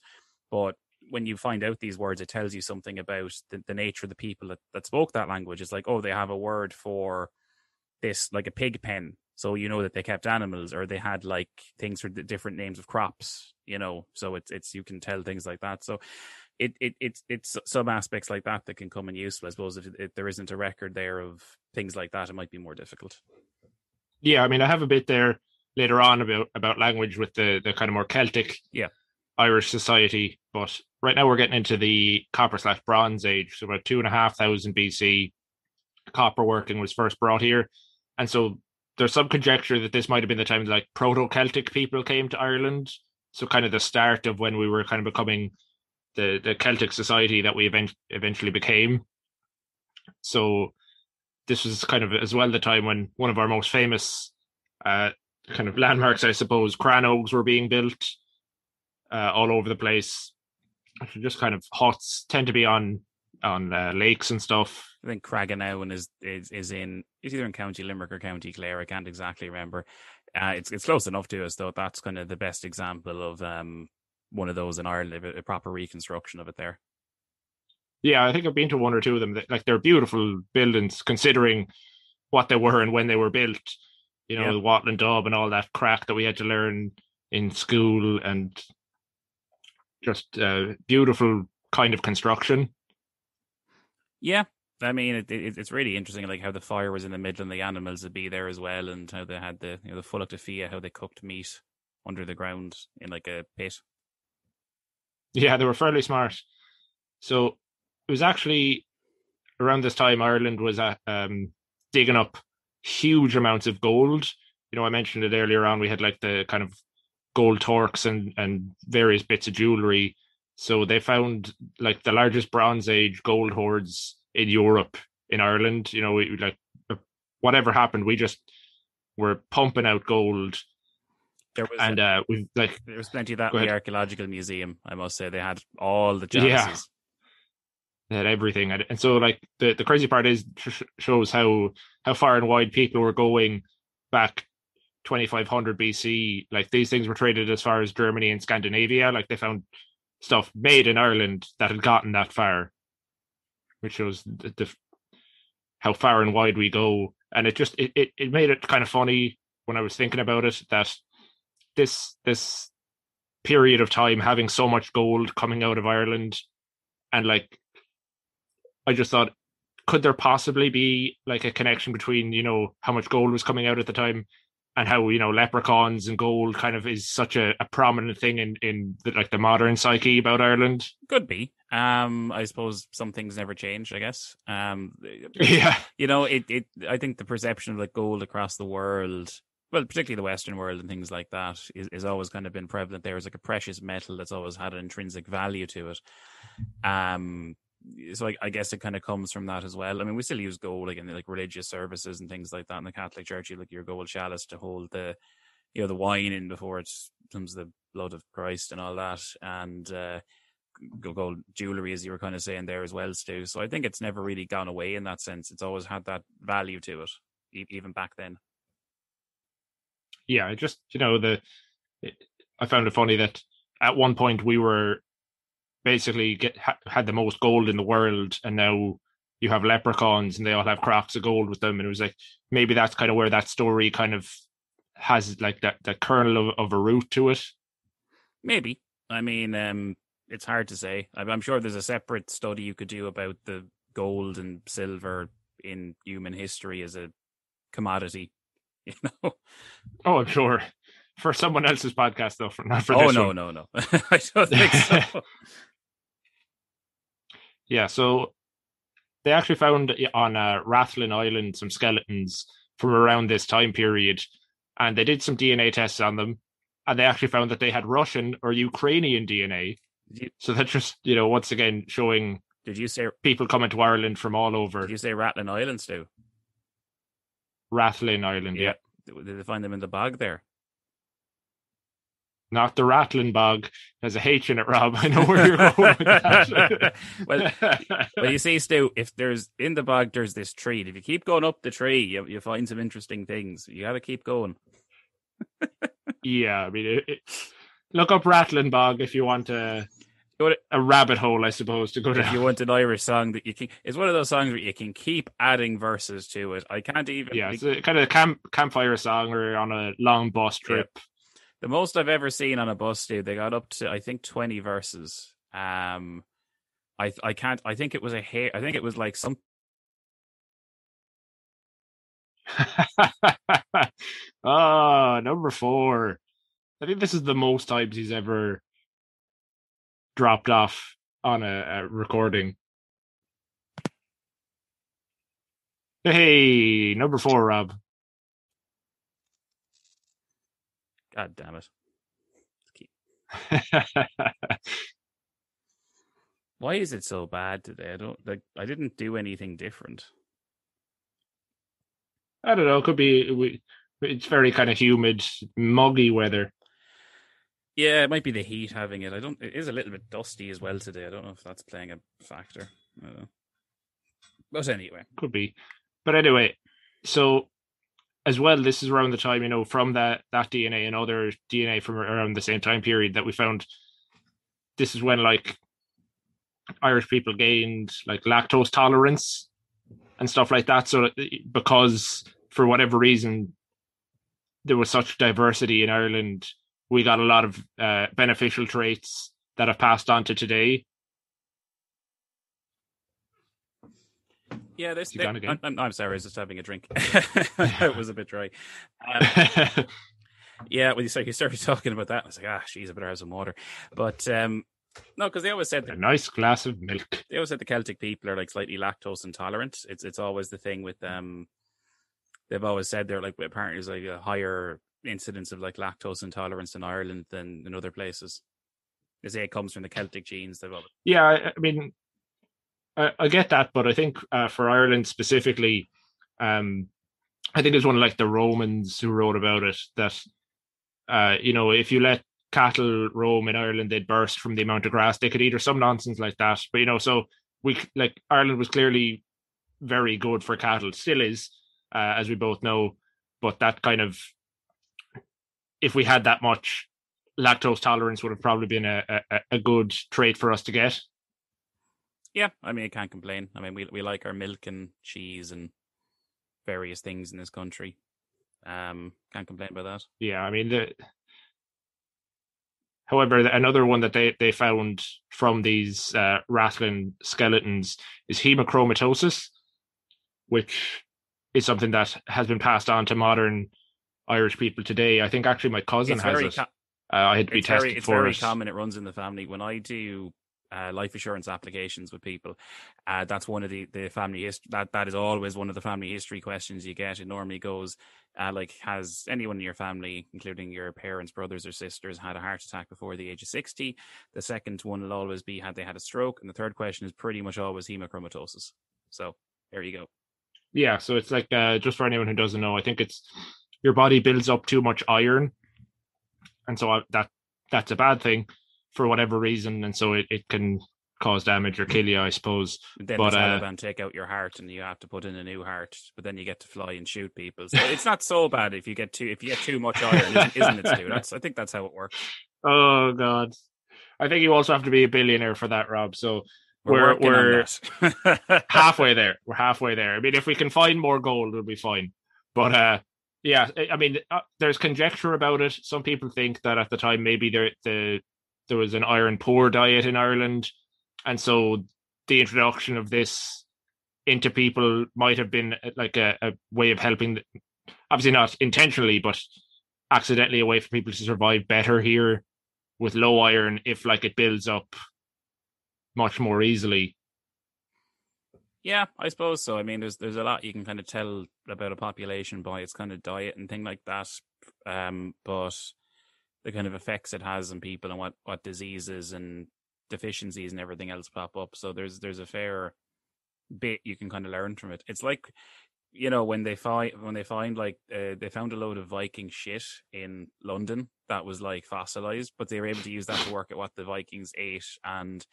but when you find out these words, it tells you something about the, the nature of the people that, that spoke that language. It's like, oh, they have a word for this like a pig pen so you know that they kept animals or they had like things for the different names of crops you know? So it's it's you can tell things like that. So it, it it's it's some aspects like that that can come in useful. I suppose if, if there isn't a record there of things like that it might be more difficult. Yeah i mean i have a bit there later on about about language with the the kind of more celtic yeah. Irish society but right now we're getting into the copper slash bronze age so about two and a half thousand bc copper working was first brought here and so there's some conjecture that this might have been the time like proto Celtic people came to Ireland. So kind of the start of when we were kind of becoming the the Celtic society that we event- eventually became. So this was kind of as well the time when one of our most famous uh, kind of landmarks, I suppose, crannógs were being built uh, all over the place. Just kind of huts tend to be on on uh, lakes and stuff. I think Craggaunowen is, is is in it's either in County Limerick or County Clare. I can't exactly remember. Uh, it's it's close enough to us though. That's kind of the best example of um one of those in Ireland, a, a proper reconstruction of it there. Yeah, I think I've been to one or two of them. Like they're beautiful buildings, considering what they were and when they were built. You know, yeah. the wattle and daub and all that crack that we had to learn in school, and just uh, beautiful kind of construction. Yeah, I mean, it, it, it's really interesting, like how the fire was in the middle and the animals would be there as well, and how they had the you know the fulacht fia, how they cooked meat under the ground in like a pit. Yeah, they were fairly smart. So it was actually around this time Ireland was at, um, digging up huge amounts of gold. You know, I mentioned it earlier on. We had like the kind of gold torques and and various bits of jewelry so they found like the largest Bronze Age gold hoards in Europe, in Ireland. You know, we, like whatever happened, we just were pumping out gold. There was and uh, we like there was plenty of that in the archaeological museum. I must say they had all the. Yeah, they had everything, and, and so like the the crazy part is shows how how far and wide people were going back 2500 BC. Like these things were traded as far as Germany and Scandinavia. Like they found stuff made in Ireland that had gotten that far, which shows the, the how far and wide we go. And it just it, it, it made it kind of funny when I was thinking about it that this this period of time having so much gold coming out of Ireland and like I just thought could there possibly be like a connection between you know how much gold was coming out at the time and how you know leprechauns and gold kind of is such a, a prominent thing in in the, like the modern psyche about Ireland. Could be. Um, I suppose some things never change. I guess. Um, yeah. You know, it it. I think the perception of like gold across the world well, particularly the Western world and things like that is, is always kind of been prevalent there as like a precious metal that's always had an intrinsic value to it. Um, so I, I, guess it kind of comes from that as well. I mean, we still use gold like in like religious services and things like that in the Catholic Church. You like your gold chalice to hold the, you know, the wine in before it comes the blood of Christ and all that, and uh, gold jewelry, as you were kind of saying there as well, Stu. So I think it's never really gone away in that sense. It's always had that value to it, even back then. Yeah, I just you know the I found it funny that at one point we were basically get had the most gold in the world, and now you have leprechauns and they all have crocks of gold with them, and it was like maybe that's kind of where that story kind of has like that that kernel of, of a root to it. Maybe. I mean, um, it's hard to say. I'm sure there's a separate study you could do about the gold and silver in human history as a commodity. You know? Oh, I'm sure. For someone else's podcast, though, for not for oh, this no, one. no, no, I don't think so. yeah, so they actually found on uh, Rathlin Island some skeletons from around this time period, and they did some DNA tests on them, and they actually found that they had Russian or Ukrainian DNA. So that's just you know once again showing. Did you say people coming to Ireland from all over? Did you say Rathlin Islands too? Rathlin Island, yeah. yeah. Did they find them in the bog there? Not the Rattling bog. There's a H in it, Rob. I know where you're going with that. well, well, you see, Stu, if there's in the bog, there's this tree. If you keep going up the tree, you, you find some interesting things. You got to keep going. yeah, I mean, it, it, look up Rattling bog if you want to a rabbit hole, I suppose, to go down. If you want an Irish song that you can, it's one of those songs where you can keep adding verses to it. I can't even. Yeah, it's a, kind of a camp campfire song or on a long bus trip. Yeah. The most I've ever seen on a bus, dude, they got up to I think twenty verses. Um, I I can't. I think it was a hair. I think it was like some. oh, number four. I think this is the most times he's ever dropped off on a, a recording. Hey, number four, Rob. God damn it. Why is it so bad today? I don't like I didn't do anything different. I don't know. It could be we, it's very kind of humid, muggy weather. Yeah, it might be the heat having it. I don't. It is a little bit dusty as well today. I don't know if that's playing a factor. But anyway, could be. But anyway, so as well, this is around the time you know from that that DNA and other DNA from around the same time period that we found. This is when like Irish people gained like lactose tolerance and stuff like that. So because for whatever reason there was such diversity in Ireland we got a lot of uh, beneficial traits that have passed on to today. Yeah, there's. There, I'm, I'm, sorry, I was just having a drink. it was a bit dry. Um, yeah, when you started, you started talking about that, I was like, ah, she's I better have some water. But um, no, because they always said that, a nice glass of milk. They always said the Celtic people are like slightly lactose intolerant. It's it's always the thing with them. They've always said they're like apparently there's like a higher incidence of like lactose intolerance in Ireland than in other places. They say it comes from the Celtic genes. They've yeah, I, I mean, I, I, get that, but I think uh, for Ireland specifically, um, I think it's one of like the Romans who wrote about it that, uh, you know, if you let cattle roam in Ireland, they'd burst from the amount of grass they could eat, or some nonsense like that. But you know, so we like Ireland was clearly very good for cattle, still is, uh, as we both know. But that kind of if we had that much lactose tolerance would have probably been a, a, a good trait for us to get. Yeah, I mean, I can't complain. I mean, we we like our milk and cheese and various things in this country. Um, can't complain about that. Yeah, I mean the. However, another one that they, they found from these uh, Rathlin skeletons is hemochromatosis, which is something that has been passed on to modern Irish people today. I think actually my cousin it's has it. Uh, I had to be tested very, it's for very it. common. It runs in the family. When I do uh, life assurance applications with people. Uh, that's one of the, the family history. That that is always one of the family history questions you get. It normally goes uh, like, has anyone in your family, including your parents, brothers, or sisters, had a heart attack before the age of sixty? The second one will always be, had they had a stroke? And the third question is pretty much always hemochromatosis. So there you go. Yeah, so it's like uh, just for anyone who doesn't know, I think it's your body builds up too much iron, and so uh, that that's a bad thing for whatever reason, and so it, it can cause damage or kill you, I suppose. Then but the uh, Taliban take out your heart and you have to put in a new heart, but then you get to fly and shoot people. So it's not so bad if you get too if you get too much iron, isn't, it, Stu? That's I think that's how it works. oh god, I think you also have to be a billionaire for that, Rob. So We're we're we're, halfway there. We're halfway there. I mean, if we can find more gold, we'll be fine. But uh, yeah, I- mean, uh, there's conjecture about it. Some people think that at the time maybe there the there was an iron poor diet in Ireland, and so the introduction of this into people might have been uh, like a, a way of helping. Obviously, not intentionally, but accidentally, a way for people to survive better here with low iron if like it builds up much more easily. Yeah, I suppose so. I mean, there's there's a lot you can kind of tell about a population by its kind of diet and thing like that. Um, but the kind of effects it has on people and what what diseases and deficiencies and everything else pop up. So there's there's a fair bit you can kind of learn from it. It's like you know when they find when they find like uh, they found a load of Viking shit in London that was like fossilized, but they were able to use that to work at what the Vikings ate and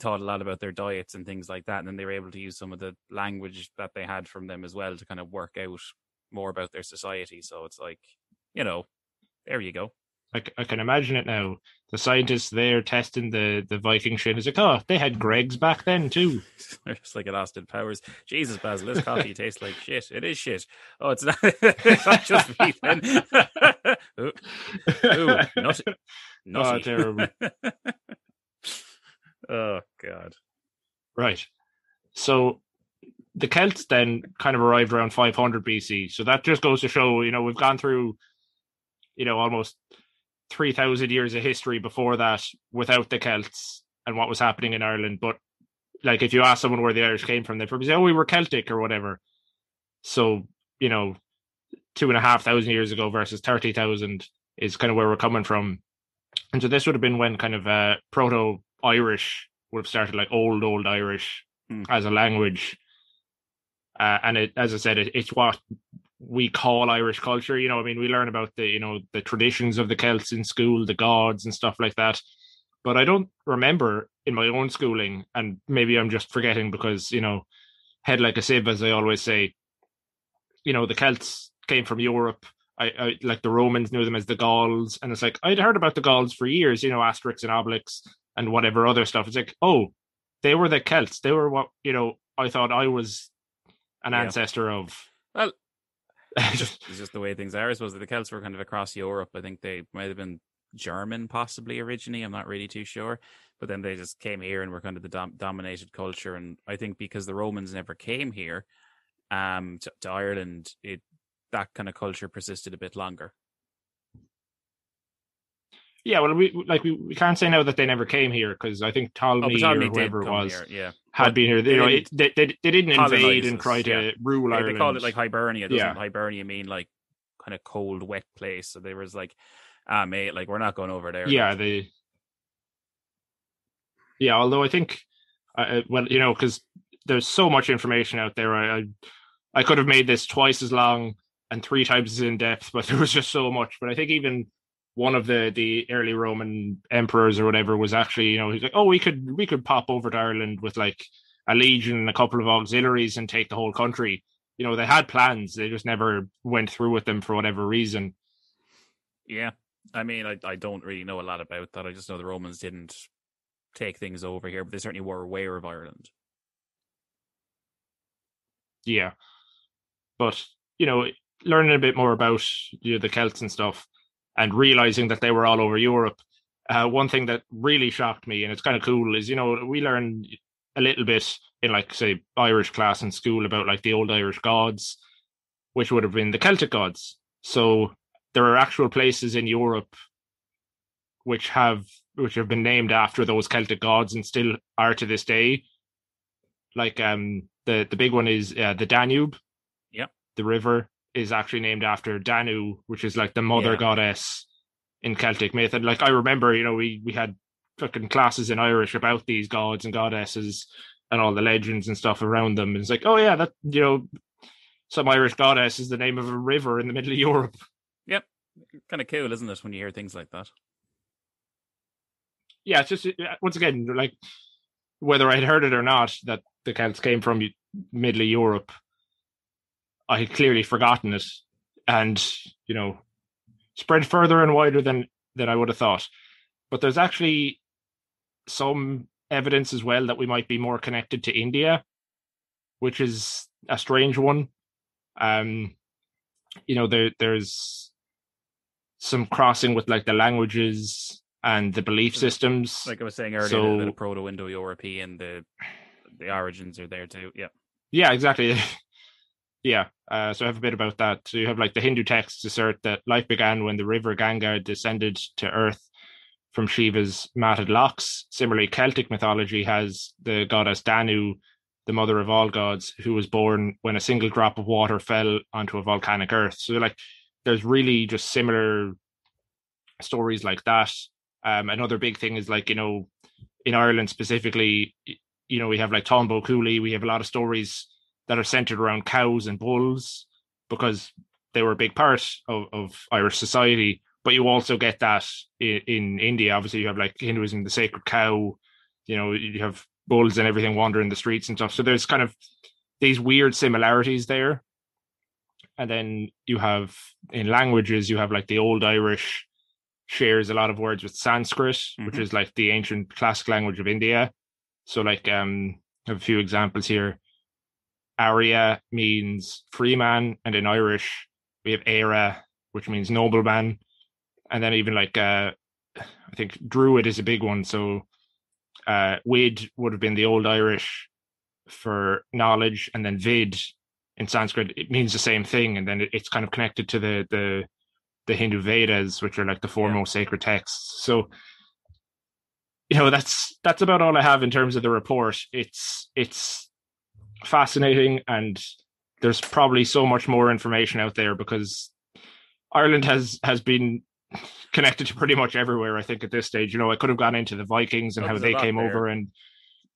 taught a lot about their diets and things like that. And then they were able to use some of the language that they had from them as well to kind of work out more about their society. So it's like, you know, there you go. I, I can imagine it now. The scientists there testing the, the Viking shit is like, oh, they had Greggs back then too. Just like it Austin Powers. Jesus, Basil, this coffee tastes like shit. It is shit. Oh, it's not, it's not just me then. ooh, ooh, nutty. Oh, nutty. terrible. oh, God. Right. So the Celts then kind of arrived around 500 BC. So that just goes to show, you know, we've gone through, you know, almost 3,000 years of history before that without the Celts and what was happening in Ireland. But like, if you ask someone where the Irish came from, they'd probably say, oh, we were Celtic or whatever. So, you know, two and a half thousand years ago versus 30,000 is kind of where we're coming from. And so this would have been when kind of uh, proto Irish would have started, like old, old Irish Hmm. as a language. Uh, and it, as I said, it, it's what we call Irish culture. You know, I mean, we learn about the, you know, the traditions of the Celts in school, the gods and stuff like that. But I don't remember in my own schooling, and maybe I'm just forgetting because, you know, head like a sieve, as I always say, you know, the Celts came from Europe. I, I like the Romans knew them as the Gauls, and it's like I'd heard about the Gauls for years, you know, Asterix and Obelix and whatever other stuff. It's like, oh, they were the Celts. They were what you know. I thought I was an Yeah. ancestor of. Well, just, it's just the way things are. I suppose the Celts were kind of across Europe. I think they might have been German, possibly originally. I'm not really too sure. But then they just came here and were kind of the dom- dominated culture. And I think because the Romans never came here um, to, to Ireland, it that kind of culture persisted a bit longer. yeah, well, we like we, we can't say now that they never came here because I think Oh, Ptolemy, but Ptolemy or whoever it was here, yeah. Had been here. they You know, didn't it, they, they they didn't invade and try to yeah. rule Ireland. they called it like Hibernia. Doesn't Yeah. Hibernia mean like kind of cold, wet place? So there was like, ah, mate, like we're not going over there. yeah they yeah although i think uh, well you know because there's so much information out there I, I i could have made this twice as long and three times as in depth but there was just so much but i think even one of the the early roman emperors or whatever was actually you know he's like oh we could we could pop over to ireland with like a legion and a couple of auxiliaries and take the whole country you know they had plans they just never went through with them for whatever reason Yeah. I mean, I, I don't really know a lot about that. I just know the Romans didn't take things over here, but they certainly were aware of Ireland. yeah but you know learning a bit more about you know, the celts and stuff and realizing that they were all over europe uh, one thing that really shocked me and it's kind of cool is you know we learned a little bit in like say irish class in school about like the old irish gods which would have been the celtic gods so there are actual places in europe which have which have been named after those Celtic gods and still are to this day. Like um the the big one is uh, the Danube. Yep. The river is actually named after Danu, which is like the mother Yeah. goddess in Celtic myth. And like I remember, you know, we we had fucking classes in Irish about these gods and goddesses and all the legends and stuff around them. And it's like, oh yeah, that you know, some Irish goddess is the name of a river in the middle of Europe. Yep, kind of cool, isn't it, when you hear things like that? Yeah, it's just uh, once again, like whether I'd heard it or not, that the Celts came from middle of Europe. I had clearly forgotten it, and you know, spread further and wider than than I would have thought. But there's actually some evidence as well that we might be more connected to India, which is a strange one. Um, you know, there there's some crossing with like the languages and the belief systems. Like I was saying earlier, a little bit So- of Proto-Indo-European. The the origins are there too. Yeah. Yeah, exactly. yeah. Uh, so I have a bit about that. So you have like the Hindu texts assert that life began when the river Ganga descended to earth from Shiva's matted locks. Similarly, Celtic mythology has the goddess Danu, the mother of all gods, who was born when a single drop of water fell onto a volcanic earth. So like there's really just similar stories like that. Um, another big thing is like, you know, in Ireland specifically, you know, we have like Táin Bó Cúailnge, we have a lot of stories that are centered around cows and bulls because they were a big part of, of Irish society. But you also get that in, in India. Obviously, you have like Hinduism, the sacred cow, you know, you have bulls and everything wandering the streets and stuff. So there's kind of these weird similarities there. And then you have in languages, you have like the old Irish shares a lot of words with Sanskrit, which Mhm. is like the ancient classic language of India. So like um I have a few examples here. Arya means free man, and in Irish we have Era, which means nobleman. And then even like uh I think Druid is a big one. So uh Wid would have been the old Irish for knowledge, and then Vid in Sanskrit it means the same thing, and then it, it's kind of connected to the the the Hindu Vedas, which are like the four most sacred texts. So you know that's that's about all I have in terms of the report. It's it's fascinating, and there's probably so much more information out there because Ireland has has been connected to pretty much everywhere. I think at this stage, you know, I could have gone into the Vikings and Oh, how they came there. over, and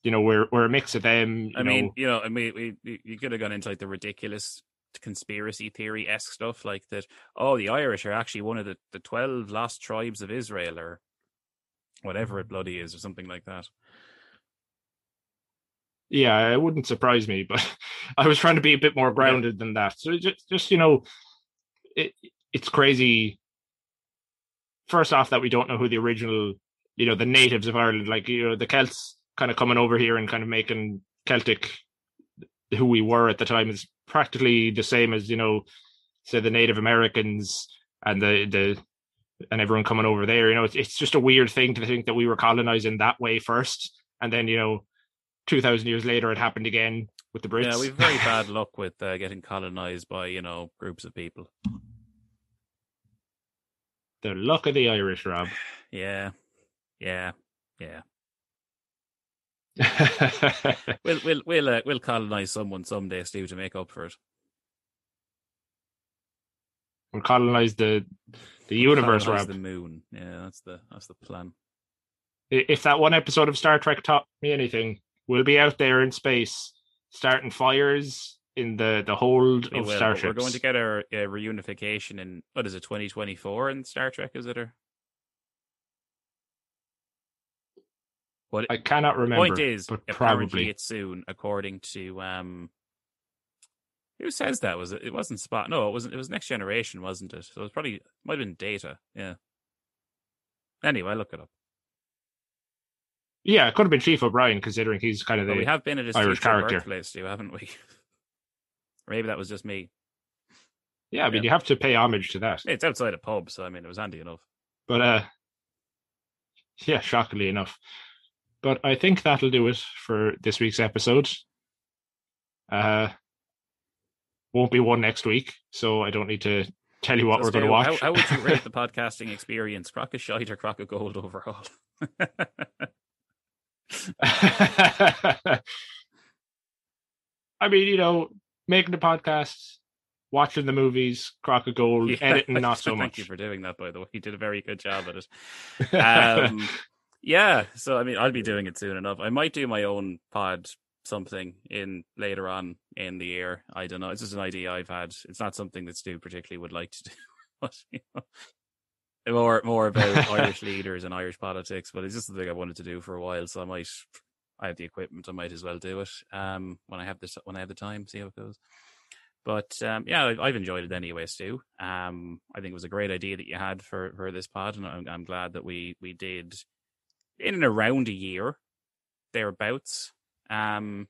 you know, we're we're a mix of them. You I know, mean, you know, I mean, we, we you could have gone into like the ridiculous conspiracy theory esque stuff, like that. Oh, the Irish are actually one of the the twelve last tribes of Israel, or whatever mm-hmm. it bloody is, or something like that. Yeah, it wouldn't surprise me, but I was trying to be a bit more grounded than that. So just, just you know, it it's crazy. First off, that we don't know who the original, you know, the natives of Ireland, like you know, the Celts, kind of coming over here and kind of making Celtic who we were at the time is practically the same as you know, say the Native Americans and the the and everyone coming over there. You know, it's it's just a weird thing to think that we were colonizing that way first, and then you know, two thousand years later, it happened again with the Brits. Yeah, we've very bad luck with uh, getting colonized by you know groups of people. the luck of the Irish, Rob. Yeah, yeah, yeah. We'll we'll we'll uh, we'll colonize someone someday, Stu, to make up for it. we'll colonize the the universe, Colonize Rob. the moon. Yeah, that's the that's the plan. If that one episode of Star Trek taught me anything, we'll be out there in space, starting fires in the the hold of will, starships. We're going to get our uh, reunification in what is it, twenty twenty four in Star Trek? Is it or what? I cannot remember. point is, but probably it's soon, according to um. Who says that? Was it? It wasn't Spock. No, it wasn't. It was Next Generation, wasn't it? So it was probably might have been Data. Yeah. Anyway, look it up. Yeah, it could have been Chief O'Brien, considering he's kind of the we have been at his Irish character. birthplace, too, haven't we? Or Maybe that was just me. yeah. I mean, yeah. you have to pay homage to that. It's outside a pub, so I mean, it was handy enough. But uh yeah, shockingly enough. But I think that'll do it for this week's episode. Uh won't be one next week, so I don't need to tell you what So we're going to watch. How, how would you rate the podcasting experience? Crock of shite or crock of gold overall? I mean, you know, making the podcasts, watching the movies, crock of gold, Yeah, editing not so much. Thank you for doing that, by the way. You did a very good job at it. Um, yeah, so I mean, I'll be doing it soon enough. I might do my own pod something in later on in the year. I don't know. It's just an idea I've had. It's not something that Stu particularly would like to do. But, you know, more more about Irish leaders and Irish politics, but it's just something I wanted to do for a while. So I might, I have the equipment. I might as well do it um, when I have this when I have the time. See how it goes. But um, yeah, I've enjoyed it anyway, Stu. Um, I think it was a great idea that you had for, for this pod, and I'm, I'm glad that we we did in and around a year thereabouts. Um,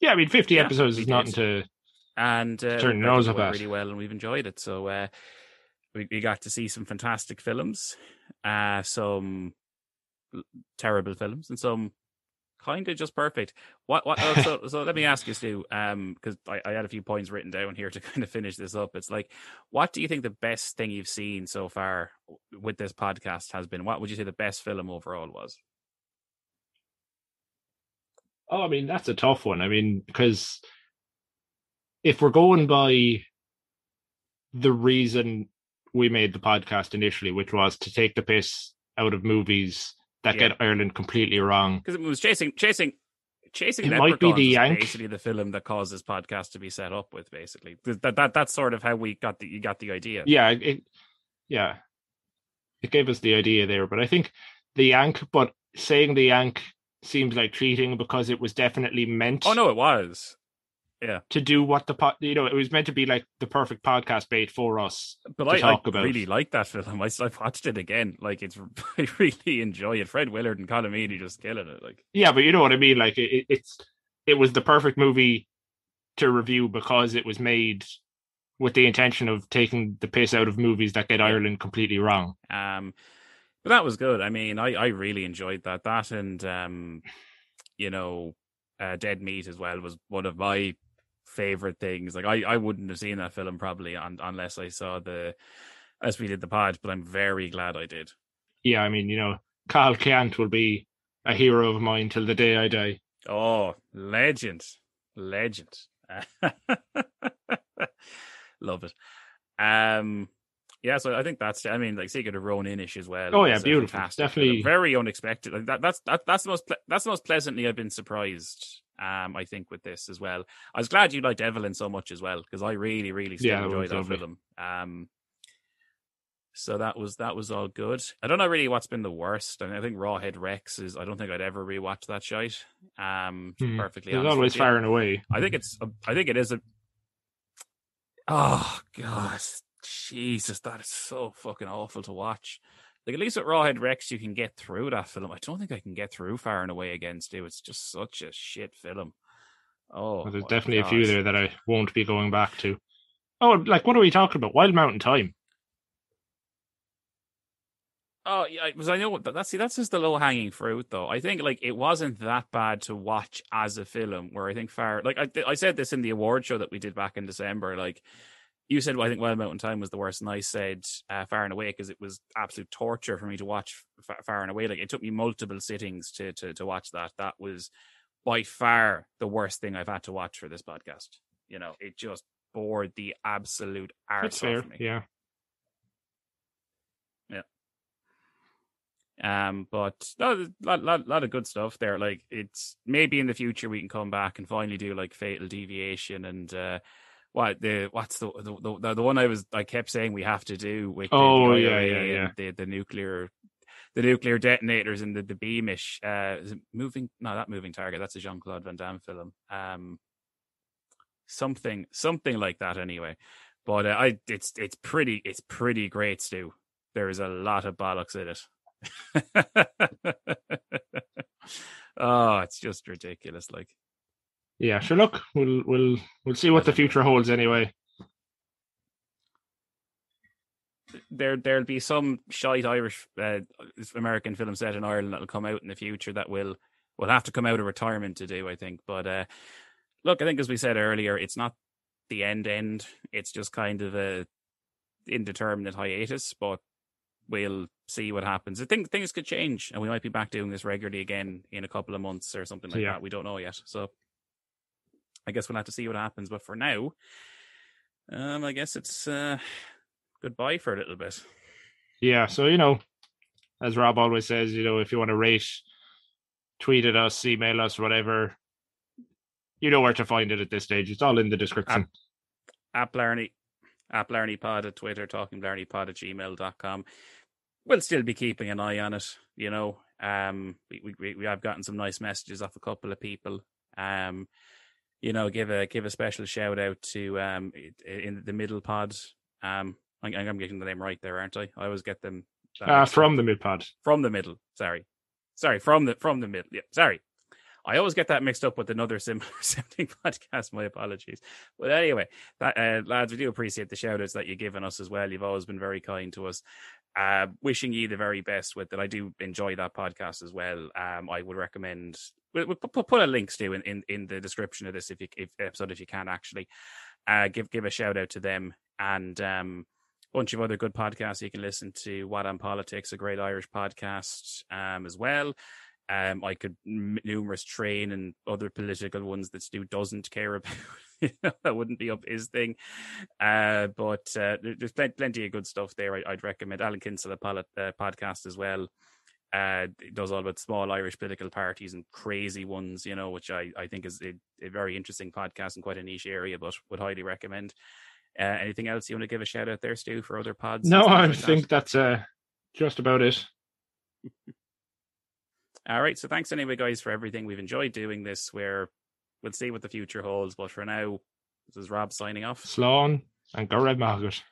yeah, I mean, 50 Yeah, episodes is nothing did. to. and uh, Turn your nose up at. really well, and we've enjoyed it. So uh, we we got to see some fantastic films, uh, some terrible films, and some kind of just perfect. What what? oh, so so let me ask you, Stu, um, because I, I had a few points written down here to kind of finish this up. It's like, what do you think the best thing you've seen so far with this podcast has been? What would you say the best film overall was? Oh, I mean, that's a tough one. I mean, because if we're going by the reason we made the podcast initially, which was to take the piss out of movies that Yeah. get Ireland completely wrong. Because it was chasing chasing. Chasing It might be the Yank. basically the film that caused this podcast to be set up with. Basically, that that that's sort of how we got the you got the idea. Yeah, it, yeah, it gave us the idea there. But I think the Yank, but saying the Yank seems like cheating because it was definitely meant Oh no, it was. To do what the pod, you know, it was meant to be like the perfect podcast bait for us. But I, I about. really like that film. I, I watched it again. Like it's, I really enjoy it. Fred Willard and Colm Meaney just killing it. Like Yeah, but you know what I mean. Like it- it's it was the perfect movie to review because it was made with the intention of taking the piss out of movies that get Ireland completely wrong. Um, but that was good. I mean, I, I really enjoyed that. That and um, you know, uh, Dead Meat as well was one of my favorite things. Like I, I wouldn't have seen that film probably un, unless I saw the as we did the pod. But I'm very glad I did. Yeah, I mean, you know, Carl Kent will be a hero of mine till the day I die. Oh, legend, legend. Love it. Um, yeah, so I think that's. I mean, like Secret of Roan Inish as well. Oh, yeah, beautiful. fantastic Definitely- very unexpected. Like that, that's that, that's the most that's the most pleasantly I've been surprised. Um, I think with this as well. I was glad you liked Evelyn so much as well because I really, really still Yeah, it enjoyed that lovely. film. Um, so that was that was all good. I don't know really what's been the worst. I, mean, I think Rawhead Rex is. I don't think I'd ever rewatch that shite. Um, Hmm. perfectly honest, always and away. I think it's. a- I think it is a. Oh God, Jesus, that is so fucking awful to watch. Like at least with Rawhead Rex, you can get through that film. I don't think I can get through Far and Away against you. It's just such a shit film. Oh, Well, there's definitely a few there that I won't be going back to. Oh, like what are we talking about? Wild Mountain Thyme. Oh yeah, because I know that- that's see that's just the low hanging fruit though. I think like it wasn't that bad to watch as a film. Where I think Far like I I said this in the award show that we did back in December. Like you said, well, I think Wild Mountain Thyme was the worst, and I said uh, Far and Away because it was absolute torture for me to watch Fa- Far and Away. Like it took me multiple sittings to to to watch that. That was by far the worst thing I've had to watch for this podcast. You know, it just bored the absolute arse off me. Yeah. Yeah. Um, but no, a lot, lot, lot of good stuff there. Like it's maybe in the future we can come back and finally do like Fatal Deviation and uh, what the what's the the, the the one I was I kept saying we have to do with the, Oh, the yeah, yeah, yeah. the the nuclear the nuclear detonators and the the beamish uh is it moving no that moving target that's a Jean Claude Van Damme film um something something like that anyway but uh, I it's it's pretty it's pretty great Stu there is a lot of bollocks in it oh, it's just ridiculous. Like, Yeah, sure. Look, we'll we'll we'll see what the future holds anyway. there there'll be some shite Irish uh, American film set in Ireland that'll come out in the future that will will have to come out of retirement to do, I think. But uh, look, I think as we said earlier, it's not the end end. It's just kind of a indeterminate hiatus, but we'll see what happens. I think things could change, and we might be back doing this regularly again in a couple of months or something like Yeah. that. We don't know yet, so I guess we'll have to see what happens. But for now, um, I guess it's uh, goodbye for a little bit. Yeah, so you know, as Rob always says, you know, if you want to rate, tweet at us, email us, whatever, you know where to find it at this stage. It's all in the description. App Blarney, app Blarney Pod at Twitter, talking Blarney Pod at gmail.com. We'll still be keeping an eye on it, you know. Um, we, we, we have gotten some nice messages off a couple of people. Um, you know, give a give a special shout out to um in the middle pod. Um, I, I'm getting the name right there, aren't I? I always get them Uh, from the mid pod. from the middle. Sorry, sorry, from the from the middle. Yeah, sorry. I always get that mixed up with another similar sounding podcast. My apologies. But anyway, that, uh, lads, we do appreciate the shout outs that you've given us as well. You've always been very kind to us. Uh, wishing you the very best with it. I do enjoy that podcast as well. Um, I would recommend. We'll, we'll put, a link to in, in, in the description of this if you if episode if you can actually uh, give give a shout out to them and um, bunch of other good podcasts you can listen to. What on Politics, a great Irish podcast um, as well. Um, I could numerous train and other political ones that Stu doesn't care about. you know, that wouldn't be up his thing. Uh, but uh, there's plenty, of good stuff there. I, I'd recommend Alan Kinsella uh, podcast as well. Uh, it does all about small Irish political parties and crazy ones, you know, which I, I think is a, a very interesting podcast and quite a niche area, but would highly recommend. Uh, anything else you want to give a shout out there, Stu, for other pods? No, I like that? think that's uh, just about it. All right. So thanks anyway, guys, for everything. We've enjoyed doing this. Where we'll see what the future holds. But for now, this is Rob signing off. Slán and go Red Margaret.